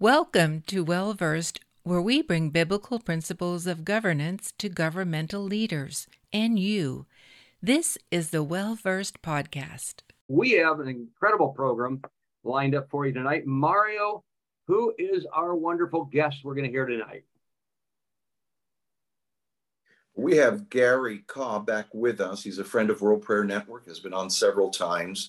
Welcome to Well Versed, where we bring biblical principles of governance to governmental leaders and you. This is the Well Versed Podcast. We have an incredible program lined up for you tonight. Mario, who is our wonderful guest we're going to hear tonight? We have Gary Kah back with us. He's a friend of World Prayer Network, has been on several times.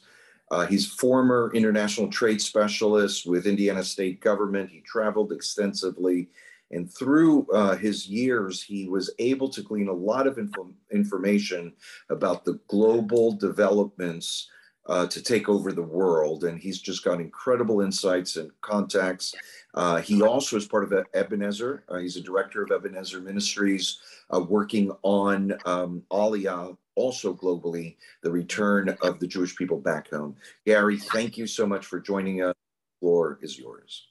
Uh, he's former international trade specialist with Indiana state government. He traveled extensively. And through uh, his years, he was able to glean a lot of info- information about the global developments uh, to take over the world. And he's just got incredible insights and contacts. Uh, he also is part of Ebenezer. Uh, he's a director of Ebenezer Ministries, uh, working on um, Aliyah also globally, the return of the Jewish people back home. Gary, thank you so much for joining us. The floor is yours.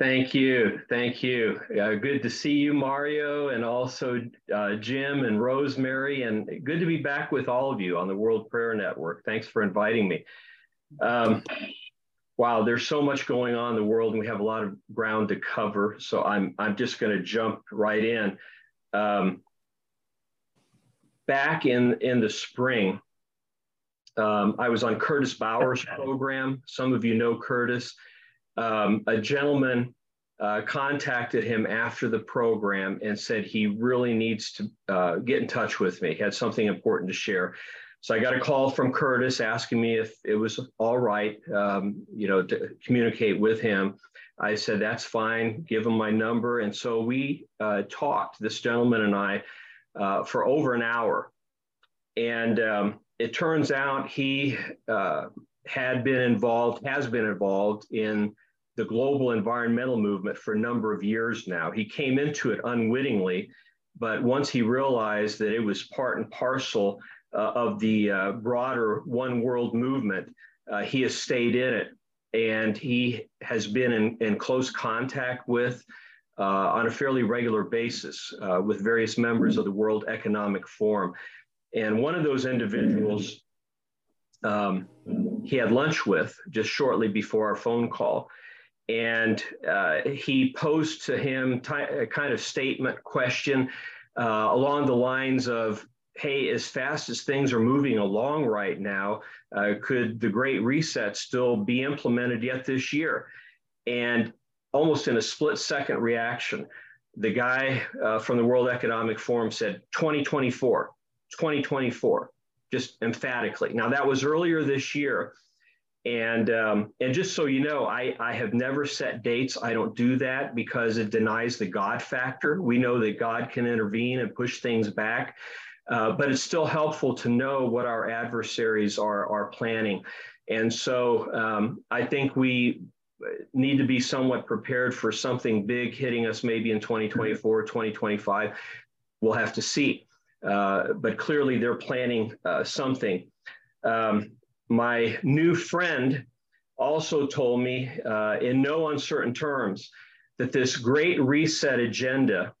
Thank you. Thank you. Uh, good to see you, Mario, and also uh, Jim and Rosemary. And good to be back with all of you on the World Prayer Network. Thanks for inviting me. Um, wow, there's so much going on in the world, and we have a lot of ground to cover. So I'm, I'm just going to jump right in. Um, back in in the spring, um, I was on Curtis Bowers' program. Some of you know Curtis. Um, a gentleman uh, contacted him after the program and said he really needs to uh, get in touch with me. He had something important to share. So I got a call from Curtis asking me if it was all right, um, you know, to communicate with him. I said that's fine. Give him my number, and so we uh, talked. This gentleman and I uh, for over an hour. And um, it turns out he uh, had been involved, has been involved in the global environmental movement for a number of years now. He came into it unwittingly, but once he realized that it was part and parcel uh, of the uh, broader one world movement, uh, he has stayed in it. And he has been in, in close contact with uh, on a fairly regular basis uh, with various members of the World Economic Forum. And one of those individuals um, he had lunch with just shortly before our phone call. And uh, he posed to him a kind of statement question uh, along the lines of, Hey, as fast as things are moving along right now, uh, could the Great Reset still be implemented yet this year? And almost in a split second reaction, the guy uh, from the World Economic Forum said 2024, 2024, just emphatically. Now, that was earlier this year. And, um, and just so you know, I, I have never set dates. I don't do that because it denies the God factor. We know that God can intervene and push things back. Uh, but it's still helpful to know what our adversaries are, are planning. And so um, I think we need to be somewhat prepared for something big hitting us maybe in 2024, 2025. We'll have to see. Uh, but clearly they're planning uh, something. Um, my new friend also told me uh, in no uncertain terms that this great reset agenda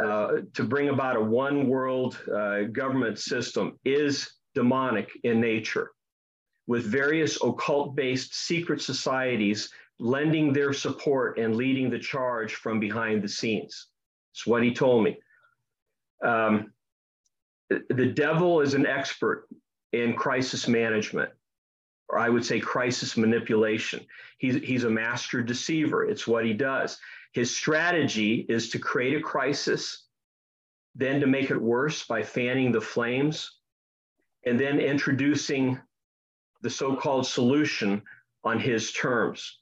uh, to bring about a one world uh, government system is demonic in nature with various occult based secret societies lending their support and leading the charge from behind the scenes. It's what he told me. Um, the devil is an expert in crisis management, or I would say crisis manipulation. He's, he's a master deceiver. It's what he does. His strategy is to create a crisis, then to make it worse by fanning the flames, and then introducing the so called solution on his terms.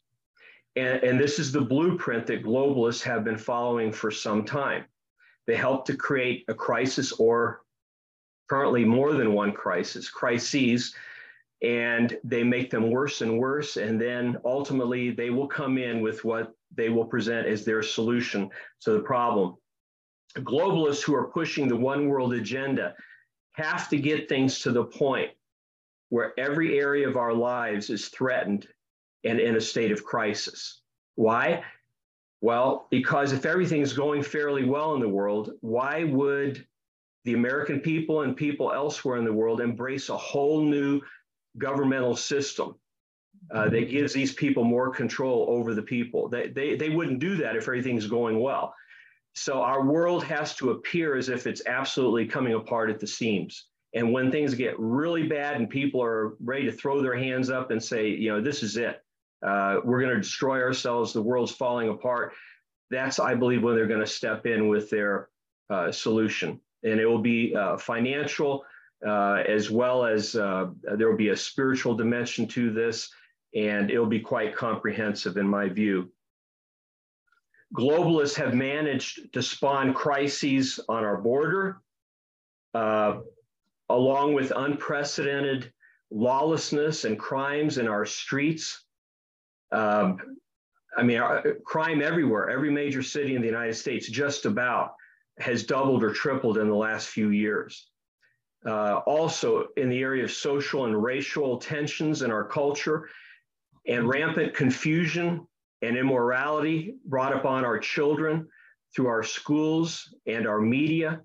And, and, this is the blueprint that globalists have been following for some time. They help to create a crisis or currently more than one crisis, crises, and they make them worse and worse. And then ultimately, they will come in with what they will present as their solution to the problem. Globalists who are pushing the one world agenda have to get things to the point where every area of our lives is threatened and in a state of crisis. Why? Well, because if everything's going fairly well in the world, why would the American people and people elsewhere in the world embrace a whole new governmental system uh, that gives these people more control over the people. They, they, they wouldn't do that if everything's going well. So our world has to appear as if it's absolutely coming apart at the seams. And when things get really bad and people are ready to throw their hands up and say, you know, this is it, uh, we're going to destroy ourselves, the world's falling apart, that's, I believe, when they're going to step in with their uh, solution. And it will be uh, financial uh, as well as uh, there will be a spiritual dimension to this, and it'll be quite comprehensive in my view. Globalists have managed to spawn crises on our border, uh, along with unprecedented lawlessness and crimes in our streets. Um, I mean, crime everywhere, every major city in the United States, just about has doubled or tripled in the last few years. Uh, also, in the area of social and racial tensions in our culture and rampant confusion and immorality brought upon our children through our schools and our media.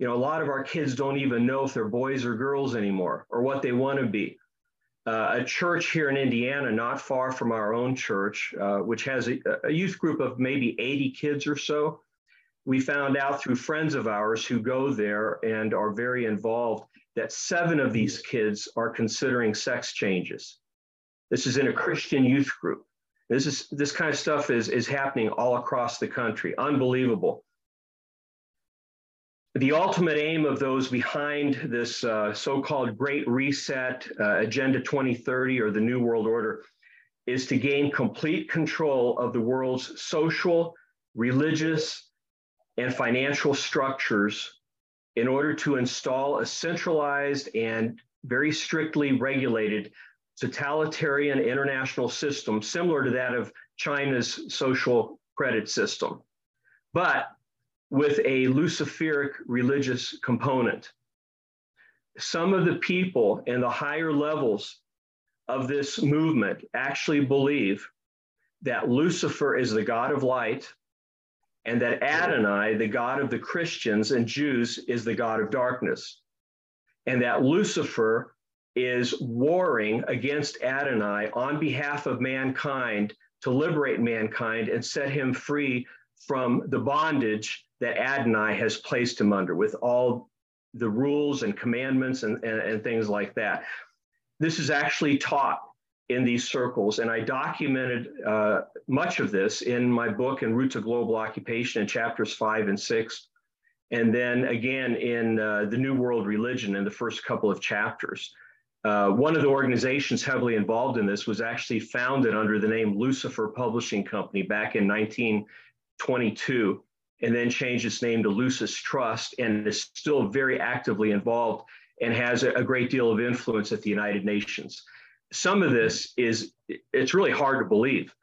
You know, a lot of our kids don't even know if they're boys or girls anymore or what they want to be. Uh, a church here in Indiana, not far from our own church, uh, which has a, a, youth group of maybe 80 kids or so. We found out through friends of ours who go there and are very involved that seven of these kids are considering sex changes. This is in a Christian youth group. This is this kind of stuff is, is happening all across the country. Unbelievable the ultimate aim of those behind this uh, so-called Great Reset, uh, Agenda 2030, or the New World Order, is to gain complete control of the world's social, religious, and financial structures in order to install a centralized and very strictly regulated totalitarian international system similar to that of China's social credit system. But with a Luciferic religious component. Some of the people in the higher levels of this movement actually believe that Lucifer is the God of light and that Adonai, the God of the Christians and Jews, is the God of darkness. And that Lucifer is warring against Adonai on behalf of mankind to liberate mankind and set him free from the bondage that Adonai has placed him under with all the rules and commandments and, and, and things like that. This is actually taught in these circles, and I documented uh, much of this in my book, En Route to Global Occupation, in chapters five and six, and then again in uh, The New World Religion in the first couple of chapters. Uh, one of the organizations heavily involved in this was actually founded under the name Lucifer Publishing Company back in 1922 and then changed its name to Lucis Trust and is still very actively involved and has a, great deal of influence at the United Nations. Some of this is, it's really hard to believe.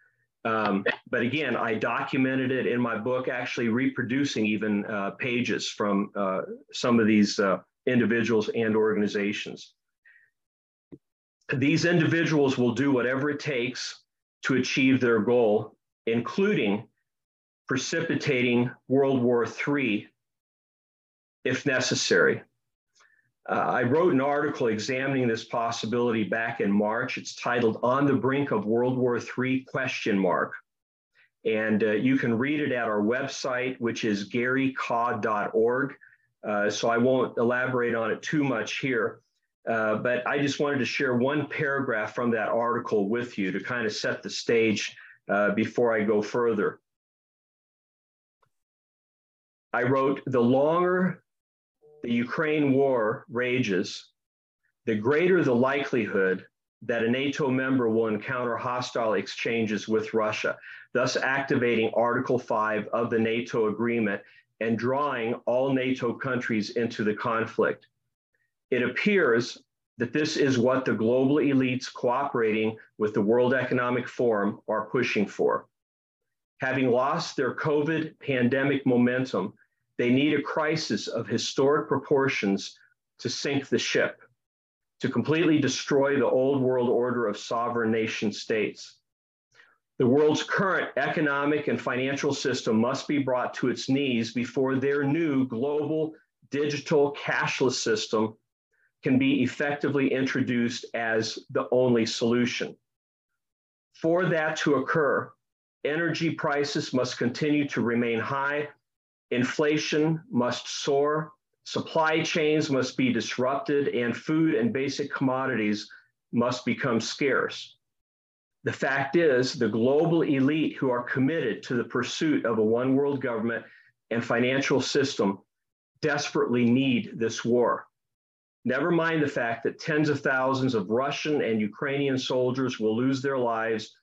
Um, but again, I documented it in my book, actually reproducing even uh, pages from uh, some of these uh, individuals and organizations. These individuals will do whatever it takes to achieve their goal, including precipitating World War III if necessary. Uh, I wrote an article examining this possibility back in March. It's titled On the Brink of World War III question mark. And uh, you can read it at our website, which is garykah.org. Uh, so I won't elaborate on it too much here. Uh, but I just wanted to share one paragraph from that article with you to kind of set the stage uh, before I go further. I wrote, the longer the Ukraine war rages, the greater the likelihood that a NATO member will encounter hostile exchanges with Russia, thus activating Article 5 of the NATO agreement and drawing all NATO countries into the conflict. It appears that this is what the global elites cooperating with the World Economic Forum are pushing for. Having lost their COVID pandemic momentum, they need a crisis of historic proportions to sink the ship, to completely destroy the old world order of sovereign nation states. The world's current economic and financial system must be brought to its knees before their new global digital cashless system can be effectively introduced as the only solution. For that to occur, energy prices must continue to remain high, inflation must soar, supply chains must be disrupted, and food and basic commodities must become scarce. The fact is, the global elite who are committed to the pursuit of a one world government and financial system desperately need this war. Never mind the fact that tens of thousands of Russian and Ukrainian soldiers will lose their lives,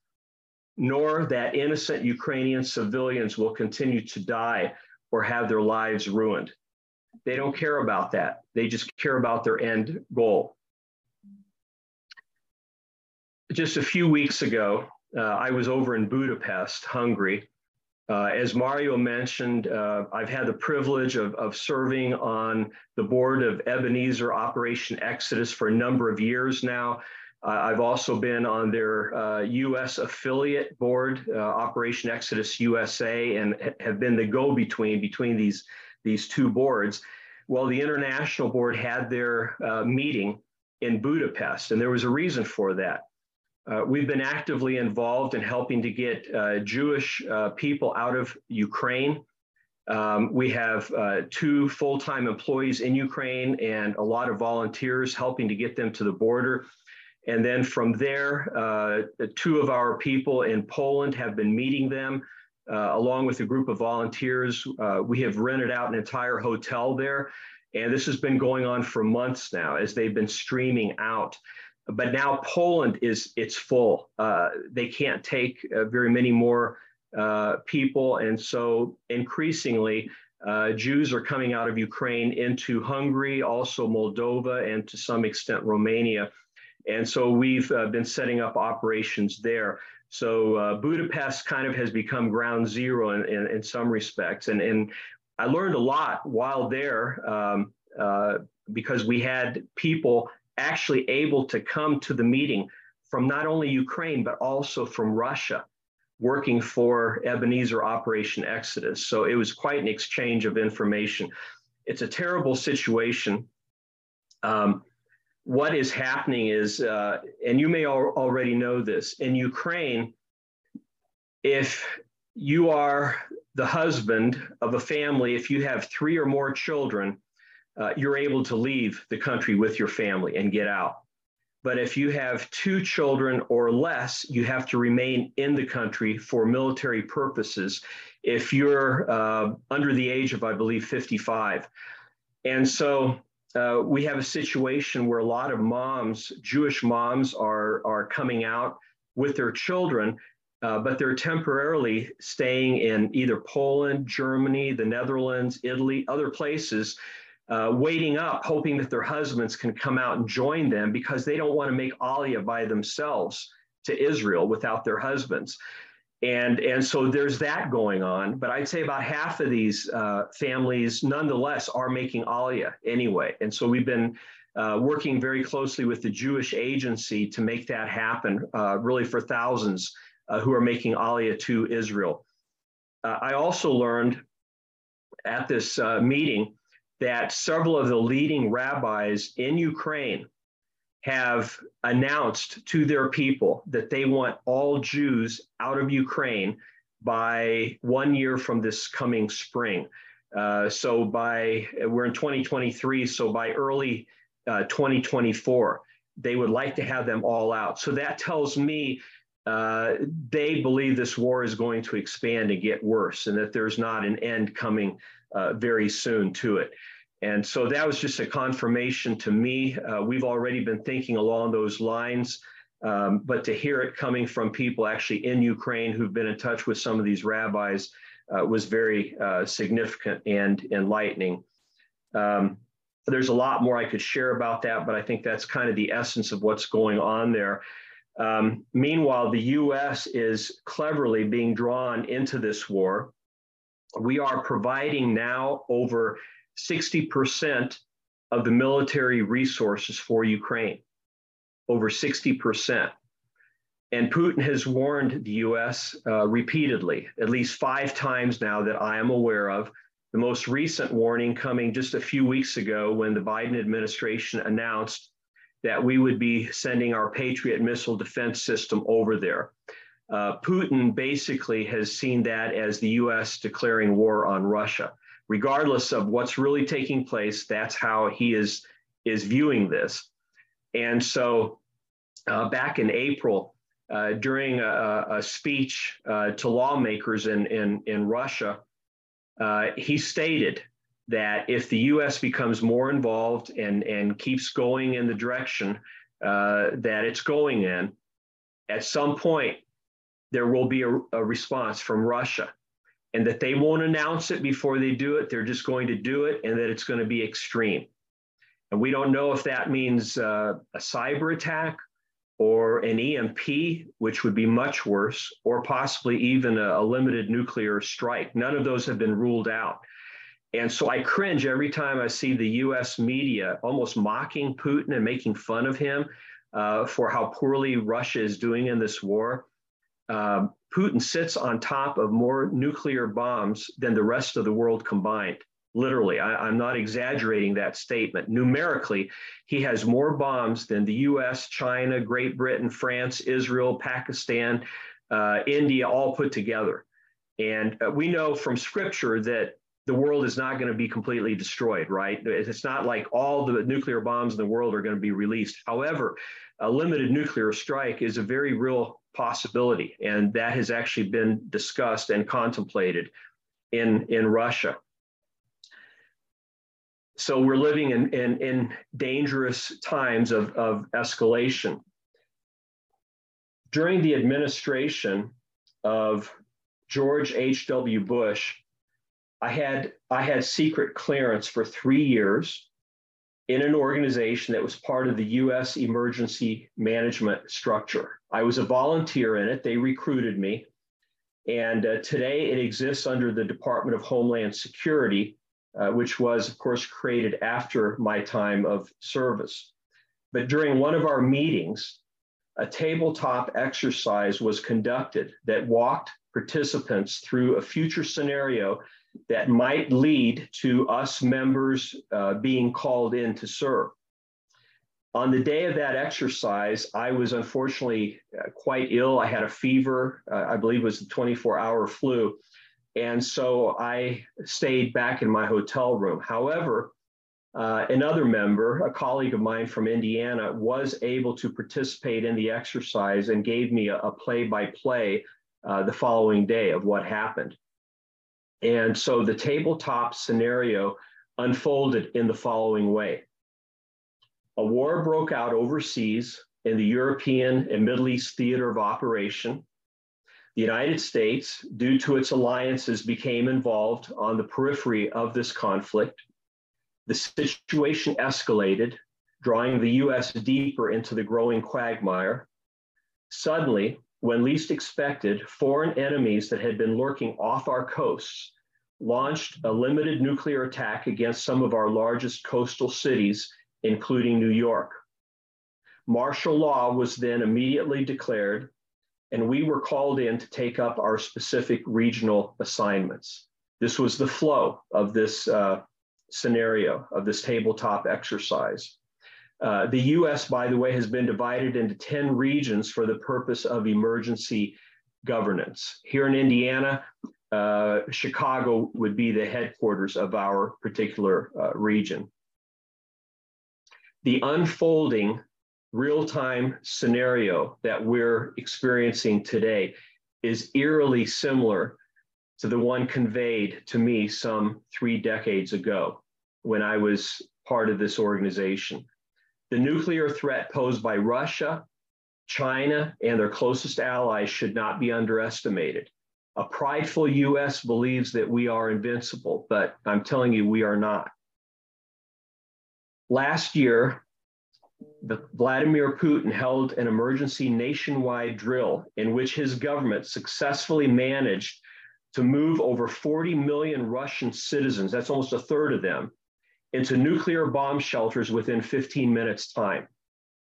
nor that innocent Ukrainian civilians will continue to die or have their lives ruined. They don't care about that. They just care about their end goal just a few weeks ago, uh, I was over in Budapest, Hungary. Uh, as Mario mentioned, uh, I've had the privilege of, of serving on the board of Ebenezer Operation Exodus for a number of years now. Uh, I've also been on their US uh, affiliate board, uh, Operation Exodus USA, and have been the go between these, these two boards. Well, the international board had their meeting in Budapest, and there was a reason for that. Uh, we've been actively involved in helping to get uh, Jewish uh, people out of Ukraine. Um, we have uh, two full time employees in Ukraine and a lot of volunteers helping to get them to the border. And then from there, uh, two of our people in Poland have been meeting them. Uh, along with a group of volunteers, we have rented out an entire hotel there. And this has been going on for months now as they've been streaming out but now Poland is it's full. Uh, they can't take uh, very many more uh, people, and so increasingly, uh, Jews are coming out of Ukraine into Hungary, also Moldova, and to some extent Romania. And so we've uh, been setting up operations there. So uh, Budapest kind of has become ground zero in, in, in, some respects, and and I learned a lot while there. Um, because we had people actually able to come to the meeting from not only Ukraine, but also from Russia, working for Ebenezer Operation Exodus. So it was quite an exchange of information. It's a terrible situation. Um, what is happening is, uh, and you may al- already know this, in Ukraine, if you are the husband of a family, if you have three or more children, uh, you're able to leave the country with your family and get out. But if you have two children or less, you have to remain in the country for military purposes if you're uh, under the age of, I believe, 55. And so uh, we have a situation where a lot of moms, Jewish moms, are, are coming out with their children, uh, but they're temporarily staying in either Poland, Germany, the Netherlands, Italy, other places uh, waiting up, hoping that their husbands can come out and join them because they don't want to make Aliyah by themselves to Israel without their husbands. And, and so there's that going on. But I'd say about half of these uh, families, nonetheless, are making Aliyah anyway. And so we've been uh, working very closely with the Jewish agency to make that happen, uh, really for thousands uh, who are making Aliyah to Israel. Uh, I also learned at this uh, meeting that several of the leading rabbis in Ukraine have announced to their people that they want all Jews out of Ukraine by one year from this coming spring. Uh, so by we're in 2023, so by early uh, 2024, they would like to have them all out. So that tells me uh, they believe this war is going to expand and get worse, and that there's not an end coming uh, very soon to it. And so that was just a confirmation to me. Uh, we've already been thinking along those lines, um, but to hear it coming from people actually in Ukraine who've been in touch with some of these rabbis uh, was very uh, significant and enlightening. Um, there's a lot more I could share about that, but I think that's kind of the essence of what's going on there. Um, meanwhile, the US is cleverly being drawn into this war. We are providing now over 60% of the military resources for Ukraine, over 60%. And Putin has warned the US uh, repeatedly, at least five times now that I am aware of. The most recent warning coming just a few weeks ago when the Biden administration announced that we would be sending our Patriot missile defense system over there. uh, Putin basically has seen that as the US declaring war on Russia. Regardless of what's really taking place, that's how he is, is viewing this. And so uh, back in April, uh, during a, a speech uh, to lawmakers in, in, in Russia, uh, he stated that if the US becomes more involved and, and keeps going in the direction uh, that it's going in, at some point there will be a, a, response from Russia. And that they won't announce it before they do it. They're just going to do it and that it's going to be extreme. And we don't know if that means uh, a cyber attack or an EMP, which would be much worse, or possibly even a, a limited nuclear strike. None of those have been ruled out. And so I cringe every time I see the US media almost mocking Putin and making fun of him uh, for how poorly Russia is doing in this war. Um, Putin sits on top of more nuclear bombs than the rest of the world combined. Literally, I, am not exaggerating that statement. Numerically, he has more bombs than the US, China, Great Britain, France, Israel, Pakistan, uh, India all put together. And uh, we know from scripture that the world is not going to be completely destroyed, right? It's not like all the nuclear bombs in the world are going to be released. However, a limited nuclear strike is a very real possibility, and that has actually been discussed and contemplated in, in Russia. So we're living in, in, in dangerous times of, of escalation. During the administration of George H.W. Bush, I had I had secret clearance for three years in an organization that was part of the U.S. emergency management structure. I was a volunteer in it. They recruited me, and uh, today it exists under the Department of Homeland Security, uh, which was, of course, created after my time of service. But during one of our meetings, a tabletop exercise was conducted that walked participants through a future scenario that might lead to us members uh, being called in to serve. On the day of that exercise, I was unfortunately uh, quite ill. I had a fever, uh, I believe it was the 24 hour flu. And so I stayed back in my hotel room. However, uh, another member, a colleague of mine from Indiana, was able to participate in the exercise and gave me a play by play the following day of what happened. And so the tabletop scenario unfolded in the following way a war broke out overseas in the European and Middle East theater of operation. The United States, due to its alliances, became involved on the periphery of this conflict. The situation escalated, drawing the US deeper into the growing quagmire. Suddenly, when least expected, foreign enemies that had been lurking off our coasts launched a limited nuclear attack against some of our largest coastal cities, including New York. Martial law was then immediately declared, and we were called in to take up our specific regional assignments. This was the flow of this uh, scenario, of this tabletop exercise. Uh, the US, by the way, has been divided into 10 regions for the purpose of emergency governance. Here in Indiana, uh, Chicago would be the headquarters of our particular uh, region. The unfolding real time scenario that we're experiencing today is eerily similar to the one conveyed to me some three decades ago when I was part of this organization. The nuclear threat posed by Russia, China, and their closest allies should not be underestimated. A prideful US believes that we are invincible, but I'm telling you, we are not. Last year, Vladimir Putin held an emergency nationwide drill in which his government successfully managed to move over 40 million Russian citizens, that's almost a third of them, into nuclear bomb shelters within 15 minutes' time.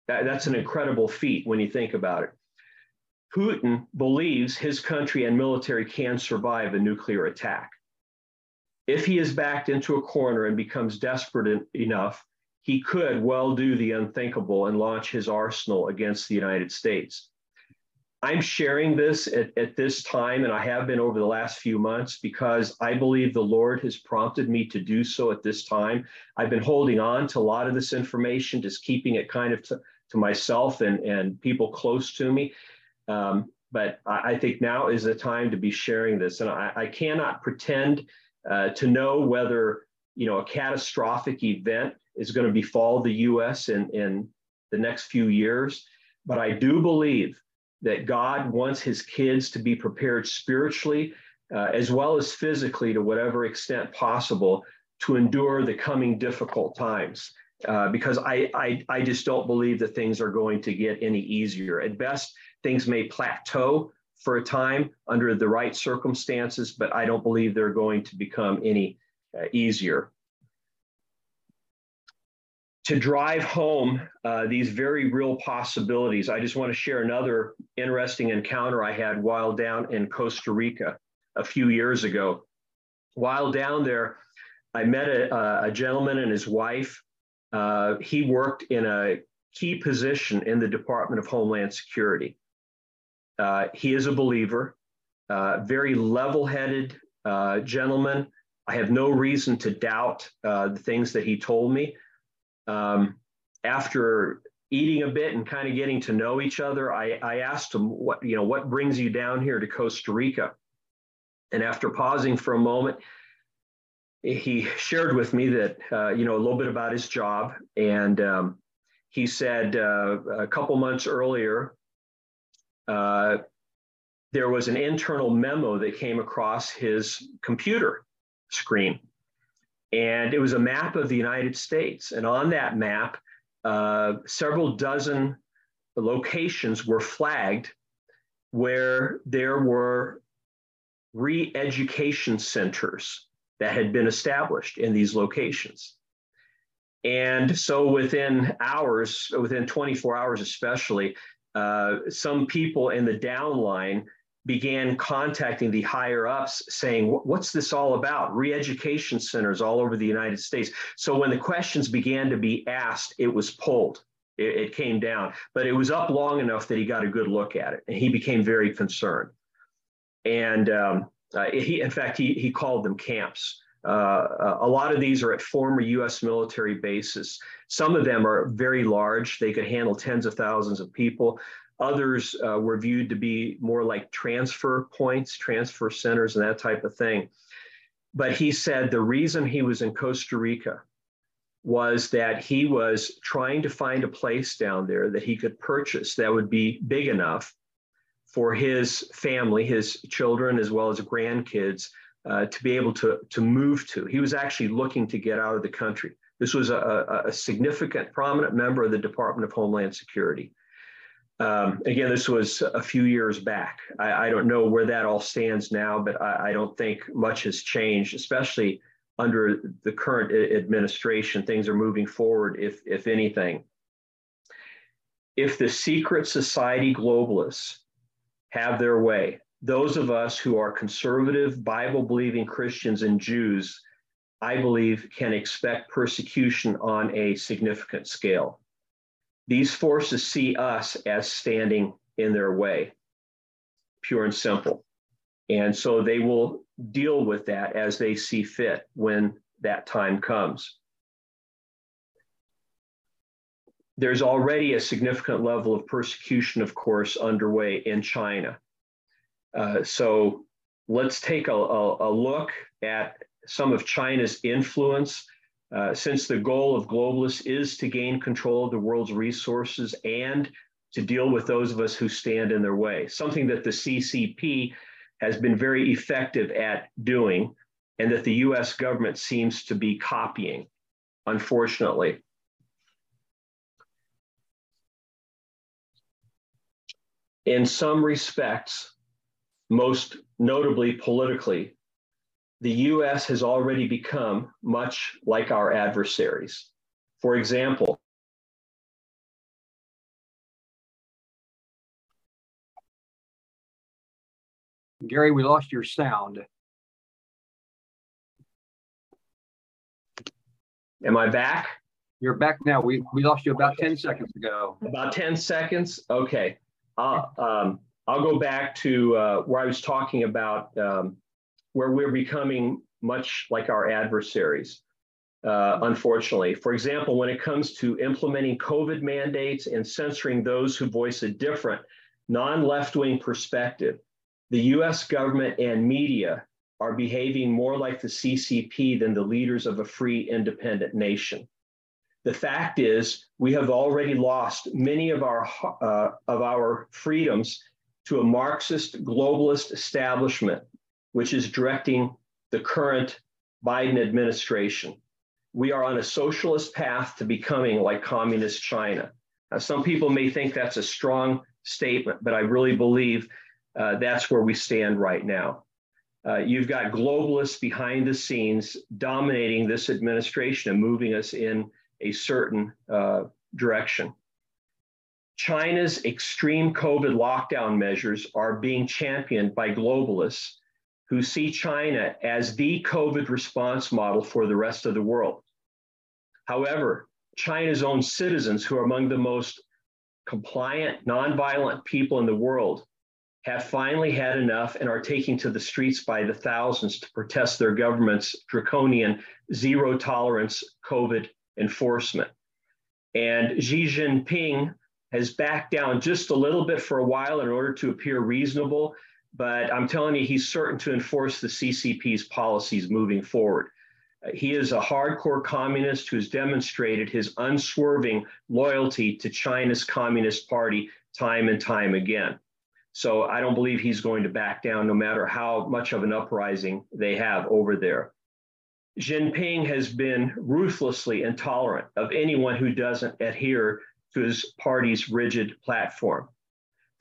That, that's an incredible feat when you think about it. Putin believes his country and military can survive a nuclear attack. If he is backed into a corner and becomes desperate enough, he could well do the unthinkable and launch his arsenal against the United States. I'm sharing this at, at this time, and I have been over the last few months because I believe the Lord has prompted me to do so at this time. I've been holding on to a lot of this information, just keeping it kind of to, to myself and, and people close to me. Um, but I, I, think now is the time to be sharing this. And I, I cannot pretend uh, to know whether you know a catastrophic event is going to befall the U.S. in, in the next few years. But I do believe that God wants his kids to be prepared spiritually uh, as well as physically to whatever extent possible to endure the coming difficult times. Uh, because I, I, I just don't believe that things are going to get any easier. At best, things may plateau for a time under the right circumstances, but I don't believe they're going to become any uh, easier to drive home uh, these very real possibilities, I just want to share another interesting encounter I had while down in Costa Rica a few years ago. While down there, I met a, a gentleman and his wife. Uh, he worked in a key position in the Department of Homeland Security. Uh, he is a believer, uh, very level headed uh, gentleman. I have no reason to doubt uh, the things that he told me um, after eating a bit and kind of getting to know each other, I, I asked him what you know what brings you down here to Costa Rica, and after pausing for a moment, he shared with me that uh, you know a little bit about his job, and um, he said uh, a couple months earlier. Uh, there was an internal memo that came across his computer screen and it was a map of the United States. And on that map, uh, several dozen locations were flagged where there were re education centers that had been established in these locations. And so within hours, within 24 hours especially, uh, some people in the downline began contacting the higher ups saying, What's this all about? Re education centers all over the United States. So when the questions began to be asked, it was pulled. It, it, came down, but it was up long enough that he got a good look at it and he became very concerned. And um, uh, he, in fact, he, he called them camps. Uh, a lot of these are at former US military bases. Some of them are very large, they could handle tens of thousands of people. Others uh, were viewed to be more like transfer points, transfer centers, and that type of thing. But he said the reason he was in Costa Rica was that he was trying to find a place down there that he could purchase that would be big enough for his family, his children, as well as grandkids, uh, to be able to, to move to. He was actually looking to get out of the country. This was a, a significant, prominent member of the Department of Homeland Security. Um, again, this was a few years back. I, I, don't know where that all stands now, but I, I, don't think much has changed, especially under the current administration. Things are moving forward, if, if anything. If the secret society globalists have their way, those of us who are conservative, Bible believing Christians and Jews, I believe, can expect persecution on a significant scale. These forces see us as standing in their way, pure and simple. And so they will deal with that as they see fit when that time comes. There's already a significant level of persecution, of course, underway in China. Uh, so let's take a, a, a look at some of China's influence uh, since the goal of globalists is to gain control of the world's resources and to deal with those of us who stand in their way, something that the CCP has been very effective at doing and that the US government seems to be copying, unfortunately. In some respects, most notably politically, the US has already become much like our adversaries. For example, Gary, we lost your sound. Am I back? You're back now. We, we lost you about 10 seconds ago. About 10 seconds? Okay. Uh, um, I'll go back to uh, where I was talking about um, where we're becoming much like our adversaries, uh, unfortunately. For example, when it comes to implementing COVID mandates and censoring those who voice a different, non left wing perspective, the US government and media are behaving more like the CCP than the leaders of a free, independent nation. The fact is, we have already lost many of our, uh, of our freedoms to a Marxist globalist establishment, which is directing the current Biden administration. We are on a socialist path to becoming like communist China. Now, some people may think that's a strong statement, but I really believe uh, that's where we stand right now. Uh, you've got globalists behind the scenes dominating this administration and moving us in a certain uh, direction. China's extreme COVID lockdown measures are being championed by globalists who see China as the COVID response model for the rest of the world. However, China's own citizens, who are among the most compliant, nonviolent people in the world, have finally had enough and are taking to the streets by the thousands to protest their government's draconian zero tolerance COVID enforcement. And Xi Jinping has backed down just a little bit for a while in order to appear reasonable. But I'm telling you, he's certain to enforce the CCP's policies moving forward. He is a hardcore communist who's demonstrated his unswerving loyalty to China's Communist Party time and time again. So I don't believe he's going to back down no matter how much of an uprising they have over there. Jinping has been ruthlessly intolerant of anyone who doesn't adhere to his party's rigid platform.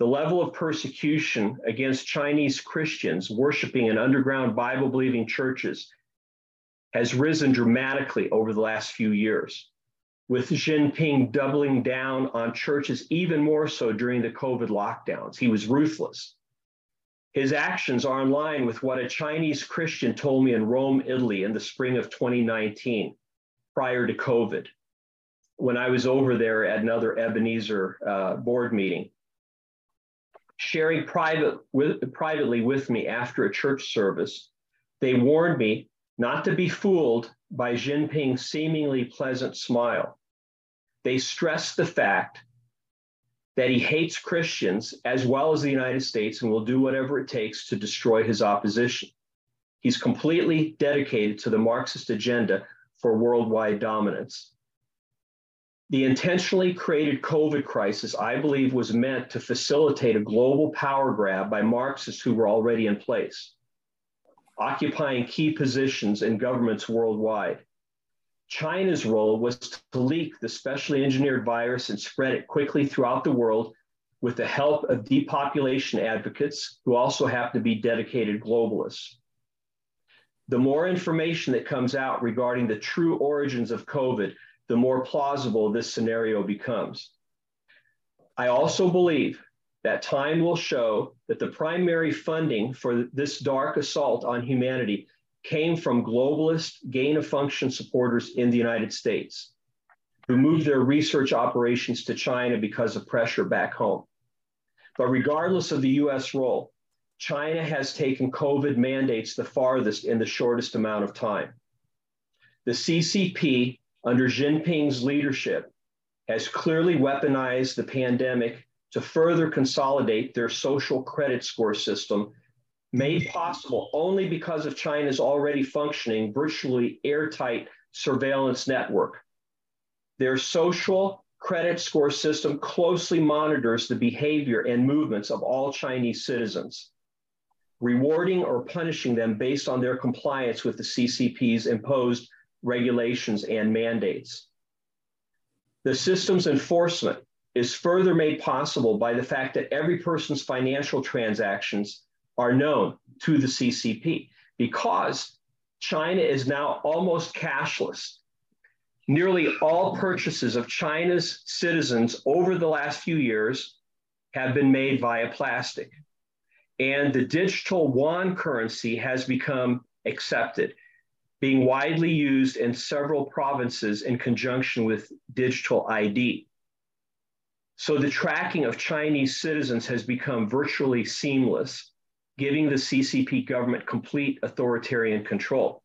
The level of persecution against Chinese Christians worshiping in underground Bible believing churches has risen dramatically over the last few years, with Jinping doubling down on churches even more so during the COVID lockdowns. He was ruthless. His actions are in line with what a Chinese Christian told me in Rome, Italy in the spring of 2019, prior to COVID when I was over there at another Ebenezer uh, board meeting, sharing private with, privately with me after a church service, they warned me not to be fooled by Jinping's seemingly pleasant smile. They stressed the fact that he hates Christians as well as the United States and will do whatever it takes to destroy his opposition. He's completely dedicated to the Marxist agenda for worldwide dominance. The intentionally created COVID crisis, I believe, was meant to facilitate a global power grab by Marxists who were already in place, occupying key positions in governments worldwide. China's role was to leak the specially engineered virus and spread it quickly throughout the world with the help of depopulation advocates who also happen to be dedicated globalists. The more information that comes out regarding the true origins of COVID, the more plausible this scenario becomes. I also believe that time will show that the primary funding for this dark assault on humanity came from globalist gain of function supporters in the United States who moved their research operations to China because of pressure back home. But regardless of the US role, China has taken COVID mandates the farthest in the shortest amount of time. The CCP under Jinping's leadership has clearly weaponized the pandemic to further consolidate their social credit score system, made possible only because of China's already functioning virtually airtight surveillance network. Their social credit score system closely monitors the behavior and movements of all Chinese citizens, rewarding or punishing them based on their compliance with the CCP's imposed regulations, and mandates. The system's enforcement is further made possible by the fact that every person's financial transactions are known to the CCP because China is now almost cashless. Nearly all purchases of China's citizens over the last few years have been made via plastic. And the digital yuan currency has become accepted being widely used in several provinces in conjunction with digital ID. So the tracking of Chinese citizens has become virtually seamless, giving the CCP government complete authoritarian control.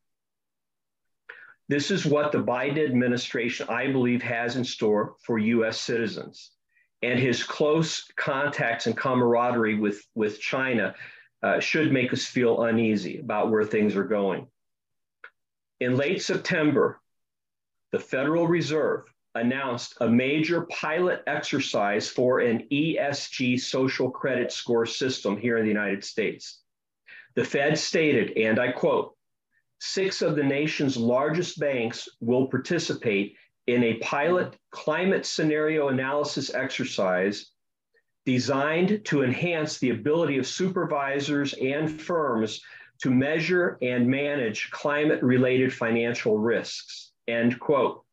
This is what the Biden administration, I believe, has in store for US citizens. And his close contacts and camaraderie with, with China uh, should make us feel uneasy about where things are going. In late September, the Federal Reserve announced a major pilot exercise for an ESG social credit score system here in the United States. The Fed stated, and I quote, six of the nation's largest banks will participate in a pilot climate scenario analysis exercise designed to enhance the ability of supervisors and firms to measure and manage climate related financial risks. End quote.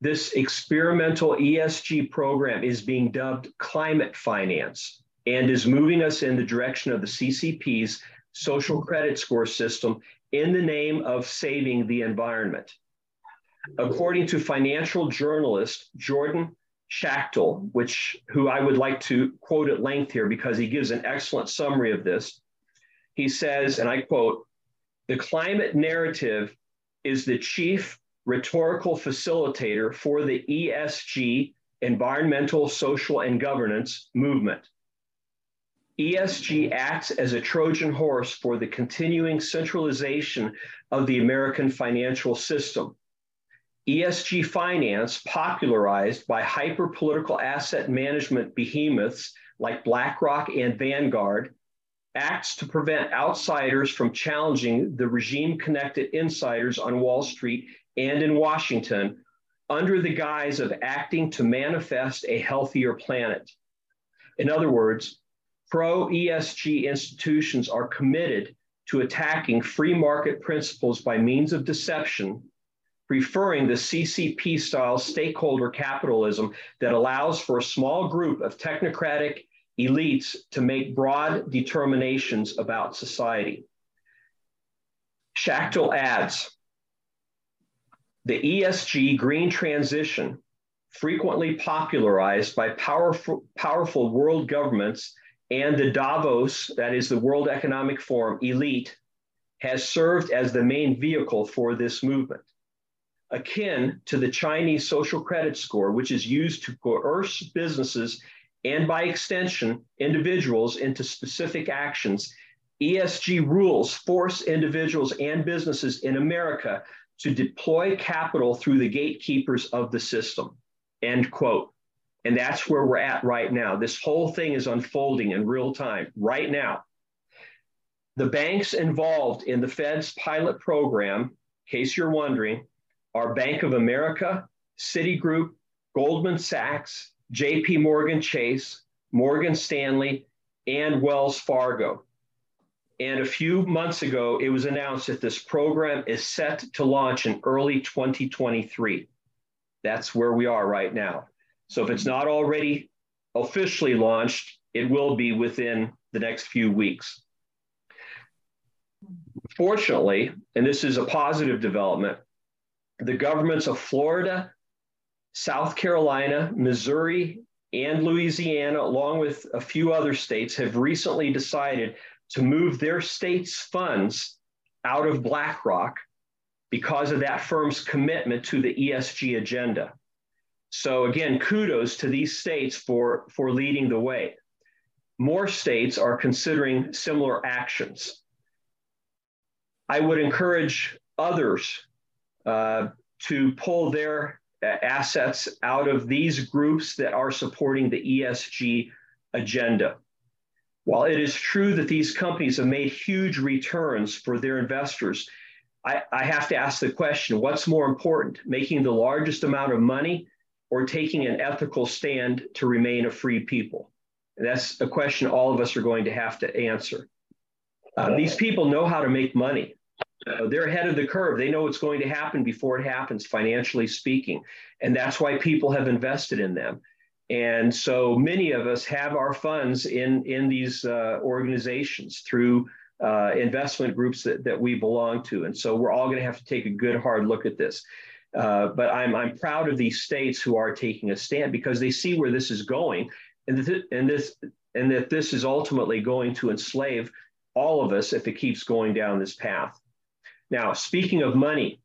This experimental ESG program is being dubbed climate finance and is moving us in the direction of the CCP's social credit score system in the name of saving the environment. According to financial journalist Jordan Schachtel, which who I would like to quote at length here because he gives an excellent summary of this. He says, and I quote, the climate narrative is the chief rhetorical facilitator for the ESG, environmental, social, and governance movement. ESG acts as a Trojan horse for the continuing centralization of the American financial system. ESG finance, popularized by hyper political asset management behemoths like BlackRock and Vanguard, acts to prevent outsiders from challenging the regime connected insiders on Wall Street and in Washington under the guise of acting to manifest a healthier planet. In other words, pro ESG institutions are committed to attacking free market principles by means of deception preferring the CCP style stakeholder capitalism that allows for a small group of technocratic elites to make broad determinations about society. Schachtel adds the ESG green transition, frequently popularized by powerful, powerful world governments and the Davos, that is the World Economic Forum elite, has served as the main vehicle for this movement akin to the Chinese social credit score, which is used to coerce businesses and by extension, individuals into specific actions. ESG rules force individuals and businesses in America to deploy capital through the gatekeepers of the system. End quote. And that's where we're at right now. This whole thing is unfolding in real time right now. The banks involved in the Fed's pilot program, in case you're wondering, are Bank of America, Citigroup, Goldman Sachs, JP Morgan Chase, Morgan Stanley, and Wells Fargo. And a few months ago, it was announced that this program is set to launch in early 2023. That's where we are right now. So if it's not already officially launched, it will be within the next few weeks. Fortunately, and this is a positive development, the governments of Florida, South Carolina, Missouri, and Louisiana, along with a few other states, have recently decided to move their states' funds out of BlackRock because of that firm's commitment to the ESG agenda. So again, kudos to these states for, for leading the way. More states are considering similar actions. I would encourage others uh, to pull their assets out of these groups that are supporting the ESG agenda. While it is true that these companies have made huge returns for their investors, I, I, have to ask the question what's more important, making the largest amount of money or taking an ethical stand to remain a free people? And that's a question all of us are going to have to answer. Uh, these people know how to make money. Uh, they're ahead of the curve. They know what's going to happen before it happens, financially speaking. And that's why people have invested in them. And so many of us have our funds in, in these uh, organizations through uh, investment groups that, that we belong to. And so we're all going to have to take a good hard look at this. Uh, but I'm, I'm proud of these states who are taking a stand because they see where this is going and, th- and, this, and that this is ultimately going to enslave all of us if it keeps going down this path. Now, speaking of money,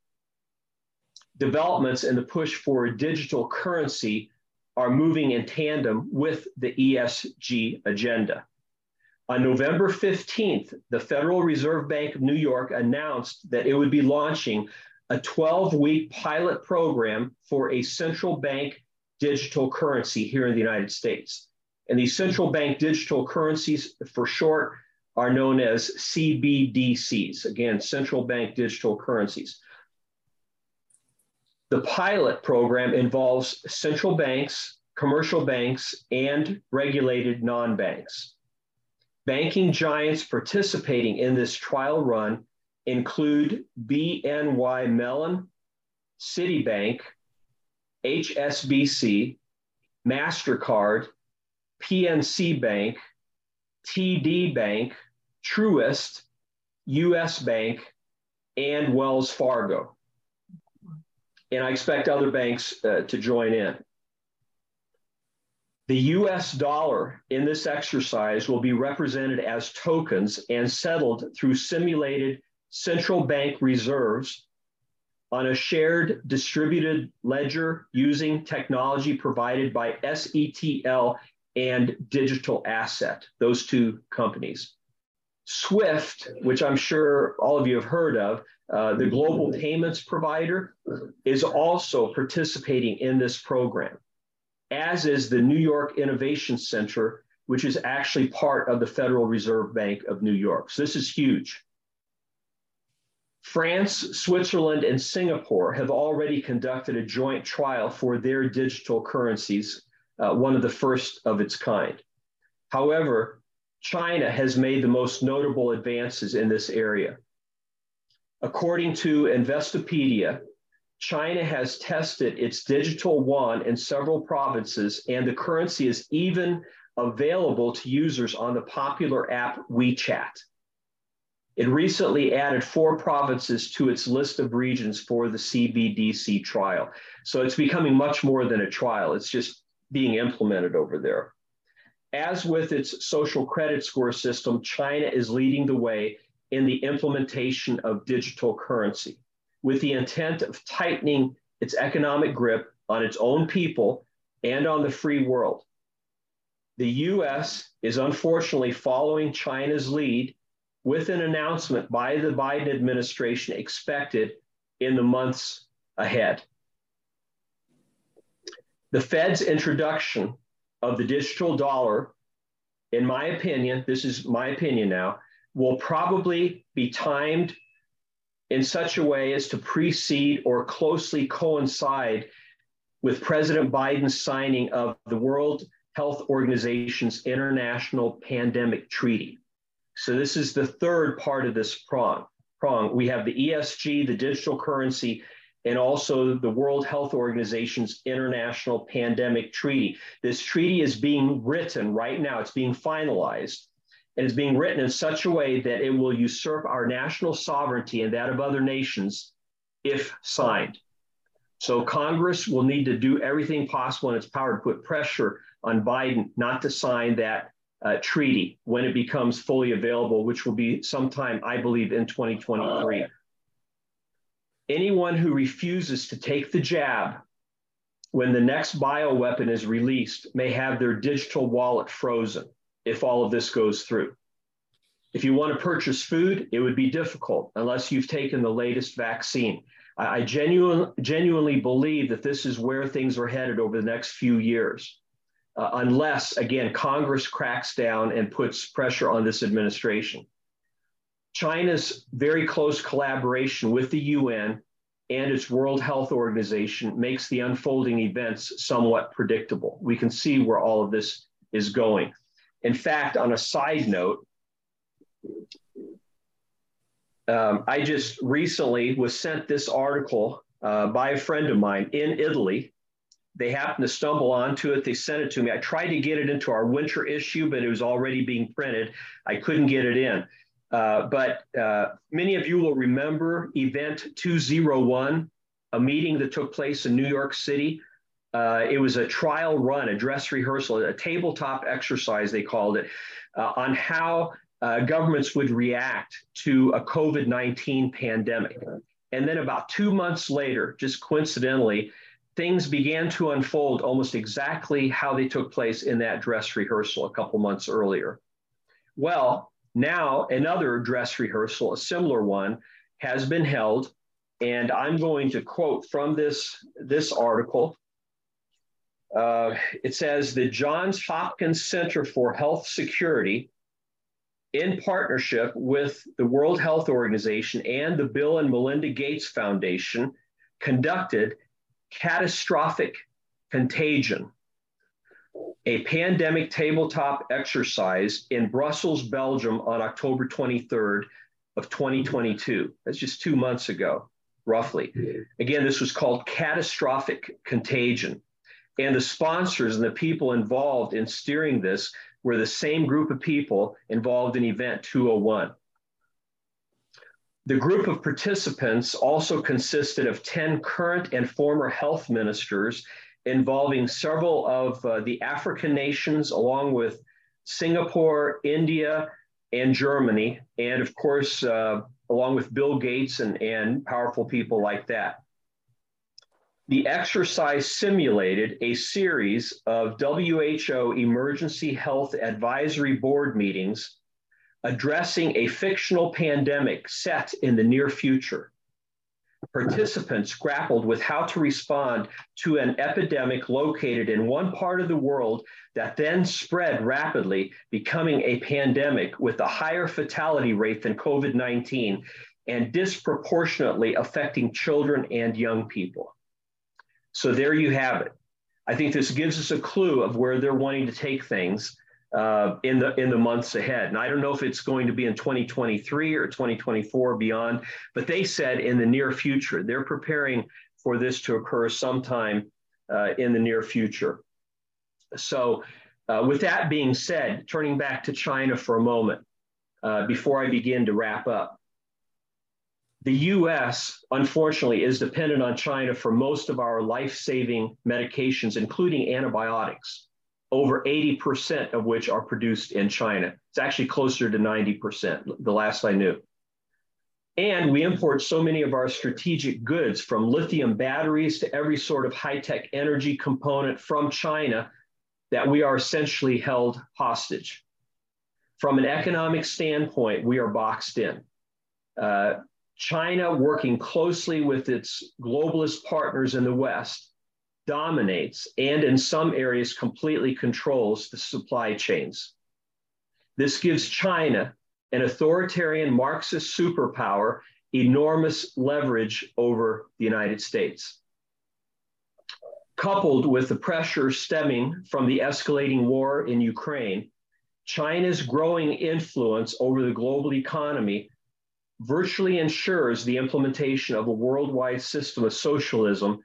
developments in the push for digital currency are moving in tandem with the ESG agenda. On November 15th, the Federal Reserve Bank of New York announced that it would be launching a 12 week pilot program for a central bank digital currency here in the United States. And these central bank digital currencies, for short, are known as CBDCs, again, central bank digital currencies. The pilot program involves central banks, commercial banks, and regulated non banks. Banking giants participating in this trial run include BNY Mellon, Citibank, HSBC, MasterCard, PNC Bank, TD Bank, Truist, US Bank, and Wells Fargo. And I expect other banks uh, to join in. The US dollar in this exercise will be represented as tokens and settled through simulated central bank reserves on a shared distributed ledger using technology provided by SETL and Digital Asset, those two companies. SWIFT, which I'm sure all of you have heard of, uh, the global payments provider, is also participating in this program, as is the New York Innovation Center, which is actually part of the Federal Reserve Bank of New York. So this is huge. France, Switzerland, and Singapore have already conducted a joint trial for their digital currencies uh, one of the first of its kind. However, China has made the most notable advances in this area. According to Investopedia, China has tested its digital yuan in several provinces, and the currency is even available to users on the popular app WeChat. It recently added four provinces to its list of regions for the CBDC trial. So it's becoming much more than a trial. It's just being implemented over there. As with its social credit score system, China is leading the way in the implementation of digital currency with the intent of tightening its economic grip on its own people and on the free world. The US is unfortunately following China's lead with an announcement by the Biden administration expected in the months ahead. The Fed's introduction of the digital dollar, in my opinion, this is my opinion now, will probably be timed in such a way as to precede or closely coincide with President Biden's signing of the World Health Organization's International Pandemic Treaty. So this is the third part of this prong. Prong. We have the ESG, the digital currency, and also the World Health Organization's International Pandemic Treaty. This treaty is being written right now, it's being finalized, and it's being written in such a way that it will usurp our national sovereignty and that of other nations if signed. So Congress will need to do everything possible in its power to put pressure on Biden not to sign that uh, treaty when it becomes fully available, which will be sometime, I believe, in 2023 anyone who refuses to take the jab when the next bioweapon is released may have their digital wallet frozen if all of this goes through. If you want to purchase food, it would be difficult unless you've taken the latest vaccine. I genuine, genuinely believe that this is where things are headed over the next few years, uh, unless, again, Congress cracks down and puts pressure on this administration. China's very close collaboration with the UN and its World Health Organization makes the unfolding events somewhat predictable. We can see where all of this is going. In fact, on a side note, um, I just recently was sent this article uh, by a friend of mine in Italy. They happened to stumble onto it. They sent it to me. I tried to get it into our winter issue, but it was already being printed. I couldn't get it in. Uh, but uh, many of you will remember Event 201 a meeting that took place in New York City. Uh, it was a trial run, a dress rehearsal, a tabletop exercise, they called it, uh, on how uh, governments would react to a COVID 19 pandemic. And then about two months later, just coincidentally, things began to unfold almost exactly how they took place in that dress rehearsal a couple months earlier. Well, now another dress rehearsal, a similar one, has been held. And I'm going to quote from this, this article. Uh, it says the Johns Hopkins Center for Health Security, in partnership with the World Health Organization and the Bill and Melinda Gates Foundation, conducted catastrophic contagion, a pandemic tabletop exercise in Brussels, Belgium on October 23rd of 2022. That's just two months ago, roughly. Again, this was called catastrophic contagion. And the sponsors and the people involved in steering this were the same group of people involved in Event 201. The group of participants also consisted of 10 current and former health ministers involving several of uh, the African nations, along with Singapore, India, and Germany, and of course, uh, along with Bill Gates and, and powerful people like that. The exercise simulated a series of WHO Emergency Health Advisory Board meetings addressing a fictional pandemic set in the near future. Participants grappled with how to respond to an epidemic located in one part of the world that then spread rapidly, becoming a pandemic with a higher fatality rate than COVID 19 and disproportionately affecting children and young people. So there you have it. I think this gives us a clue of where they're wanting to take things uh, in the in the months ahead. And I don't know if it's going to be in 2023 or 2024 beyond, but they said in the near future they're preparing for this to occur sometime uh, in the near future. So, uh, with that being said, turning back to China for a moment uh, before I begin to wrap up. The US, unfortunately, is dependent on China for most of our life saving medications, including antibiotics over 80% of which are produced in China. It's actually closer to 90%, the last I knew. And we import so many of our strategic goods from lithium batteries to every sort of high tech energy component from China that we are essentially held hostage. From an economic standpoint, we are boxed in. Uh, China, working closely with its globalist partners in the West, dominates and in some areas completely controls the supply chains. This gives China, an authoritarian Marxist superpower, enormous leverage over the United States. Coupled with the pressure stemming from the escalating war in Ukraine, China's growing influence over the global economy virtually ensures the implementation of a worldwide system of socialism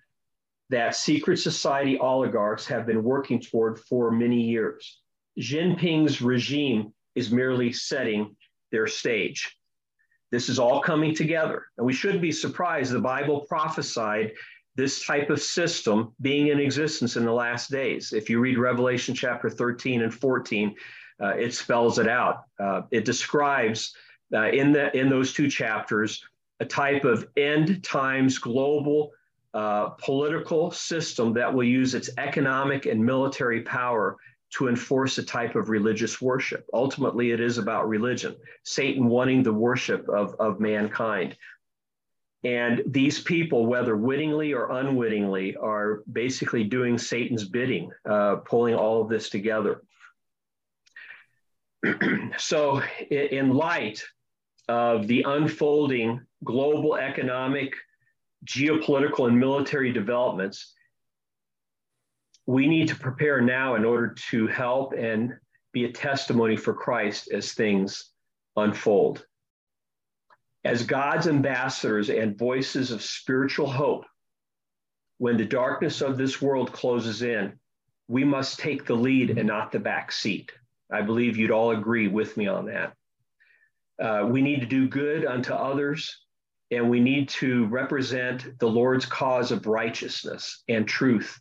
that secret society oligarchs have been working toward for many years. Jinping's regime is merely setting their stage. This is all coming together. And we shouldn't be surprised. The Bible prophesied this type of system being in existence in the last days. If you read Revelation chapter 13 and 14, uh, it spells it out. Uh, it describes uh, in, the, in those two chapters a type of end times global uh, political system that will use its economic and military power to enforce a type of religious worship. Ultimately, it is about religion, Satan wanting the worship of, of mankind. And these people, whether wittingly or unwittingly, are basically doing Satan's bidding, uh, pulling all of this together. so, in light of the unfolding global economic geopolitical and military developments, we need to prepare now in order to help and be a testimony for Christ as things unfold. As God's ambassadors and voices of spiritual hope, when the darkness of this world closes in, we must take the lead and not the back seat. I believe you'd all agree with me on that. Uh, we need to do good unto others and we need to represent the Lord's cause of righteousness and truth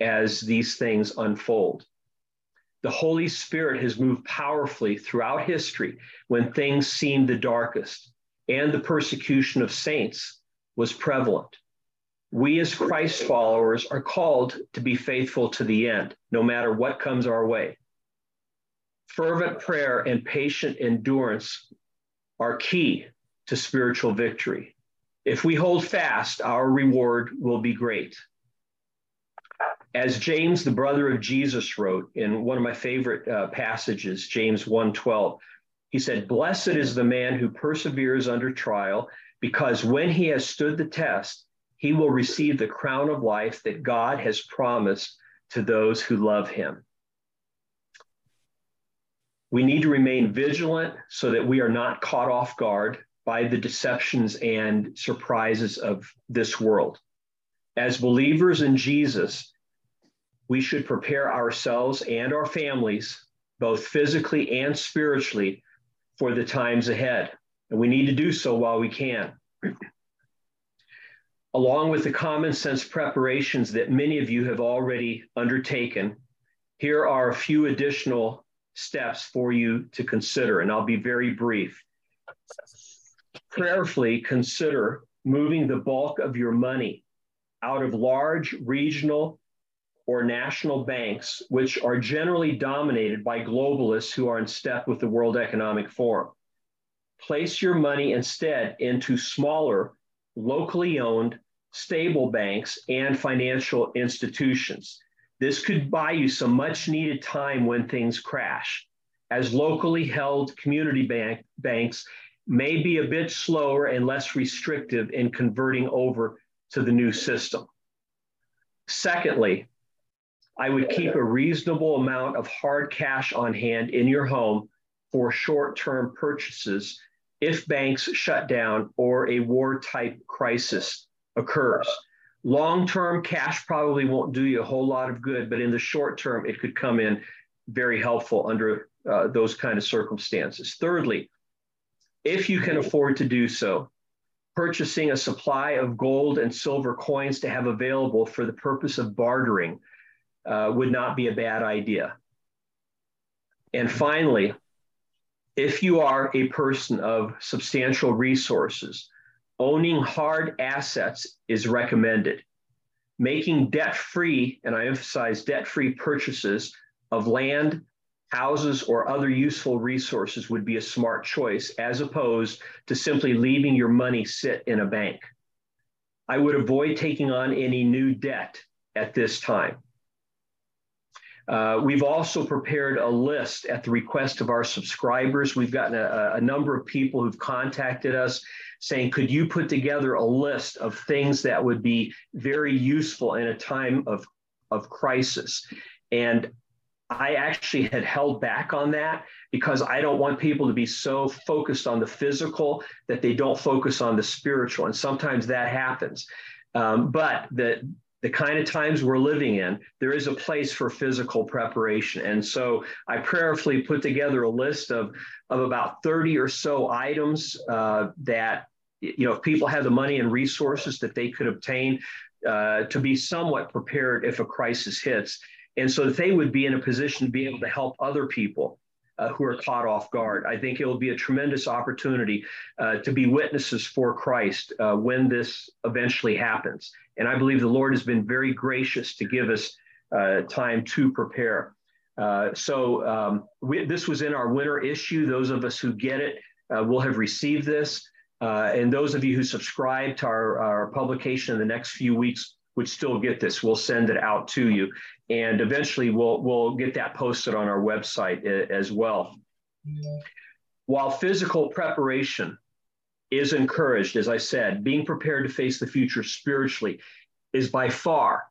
as these things unfold. The Holy Spirit has moved powerfully throughout history when things seemed the darkest and the persecution of saints was prevalent. We, as Christ followers, are called to be faithful to the end, no matter what comes our way. Fervent prayer and patient endurance are key to spiritual victory. If we hold fast, our reward will be great. As James, the brother of Jesus, wrote in one of my favorite uh, passages, James 1:12, he said, "Blessed is the man who perseveres under trial, because when he has stood the test, he will receive the crown of life that God has promised to those who love him." We need to remain vigilant so that we are not caught off guard by the deceptions and surprises of this world. As believers in Jesus, we should prepare ourselves and our families, both physically and spiritually, for the times ahead. And we need to do so while we can. Along with the common sense preparations that many of you have already undertaken, here are a few additional steps for you to consider, and I'll be very brief prayerfully consider moving the bulk of your money out of large regional or national banks, which are generally dominated by globalists who are in step with the World Economic Forum. Place your money instead into smaller, locally owned, stable banks and financial institutions. This could buy you some much needed time when things crash, as locally held community bank, banks may be a bit slower and less restrictive in converting over to the new system. Secondly, I would keep a reasonable amount of hard cash on hand in your home for short term purchases if banks shut down or a war type crisis occurs. Long term cash probably won't do you a whole lot of good, but in the short term, it could come in very helpful under uh, those kind of circumstances. Thirdly, if you can afford to do so, purchasing a supply of gold and silver coins to have available for the purpose of bartering uh, would not be a bad idea. And finally, if you are a person of substantial resources, owning hard assets is recommended. Making debt free, and I emphasize debt free purchases of land, houses or other useful resources would be a smart choice as opposed to simply leaving your money sit in a bank. I would avoid taking on any new debt at this time. Uh, we've also prepared a list at the request of our subscribers. We've gotten a, a, number of people who've contacted us saying, could you put together a list of things that would be very useful in a time of, of crisis? And I actually had held back on that because I don't want people to be so focused on the physical that they don't focus on the spiritual. And sometimes that happens. Um, but the, the kind of times we're living in, there is a place for physical preparation. And so I prayerfully put together a list of, of about 30 or so items uh, that, you know, if people have the money and resources that they could obtain uh, to be somewhat prepared if a crisis hits and so that they would be in a position to be able to help other people uh, who are caught off guard. I think it will be a tremendous opportunity uh, to be witnesses for Christ uh, when this eventually happens. And I believe the Lord has been very gracious to give us uh, time to prepare. Uh, so um, we, this was in our winter issue. Those of us who get it uh, will have received this. and those of you who subscribe to our, our publication in the next few weeks would still get this. We'll send it out to you and eventually we'll we'll get that posted on our website eh, as well. While physical preparation is encouraged, as I said, being prepared to face the future spiritually is by far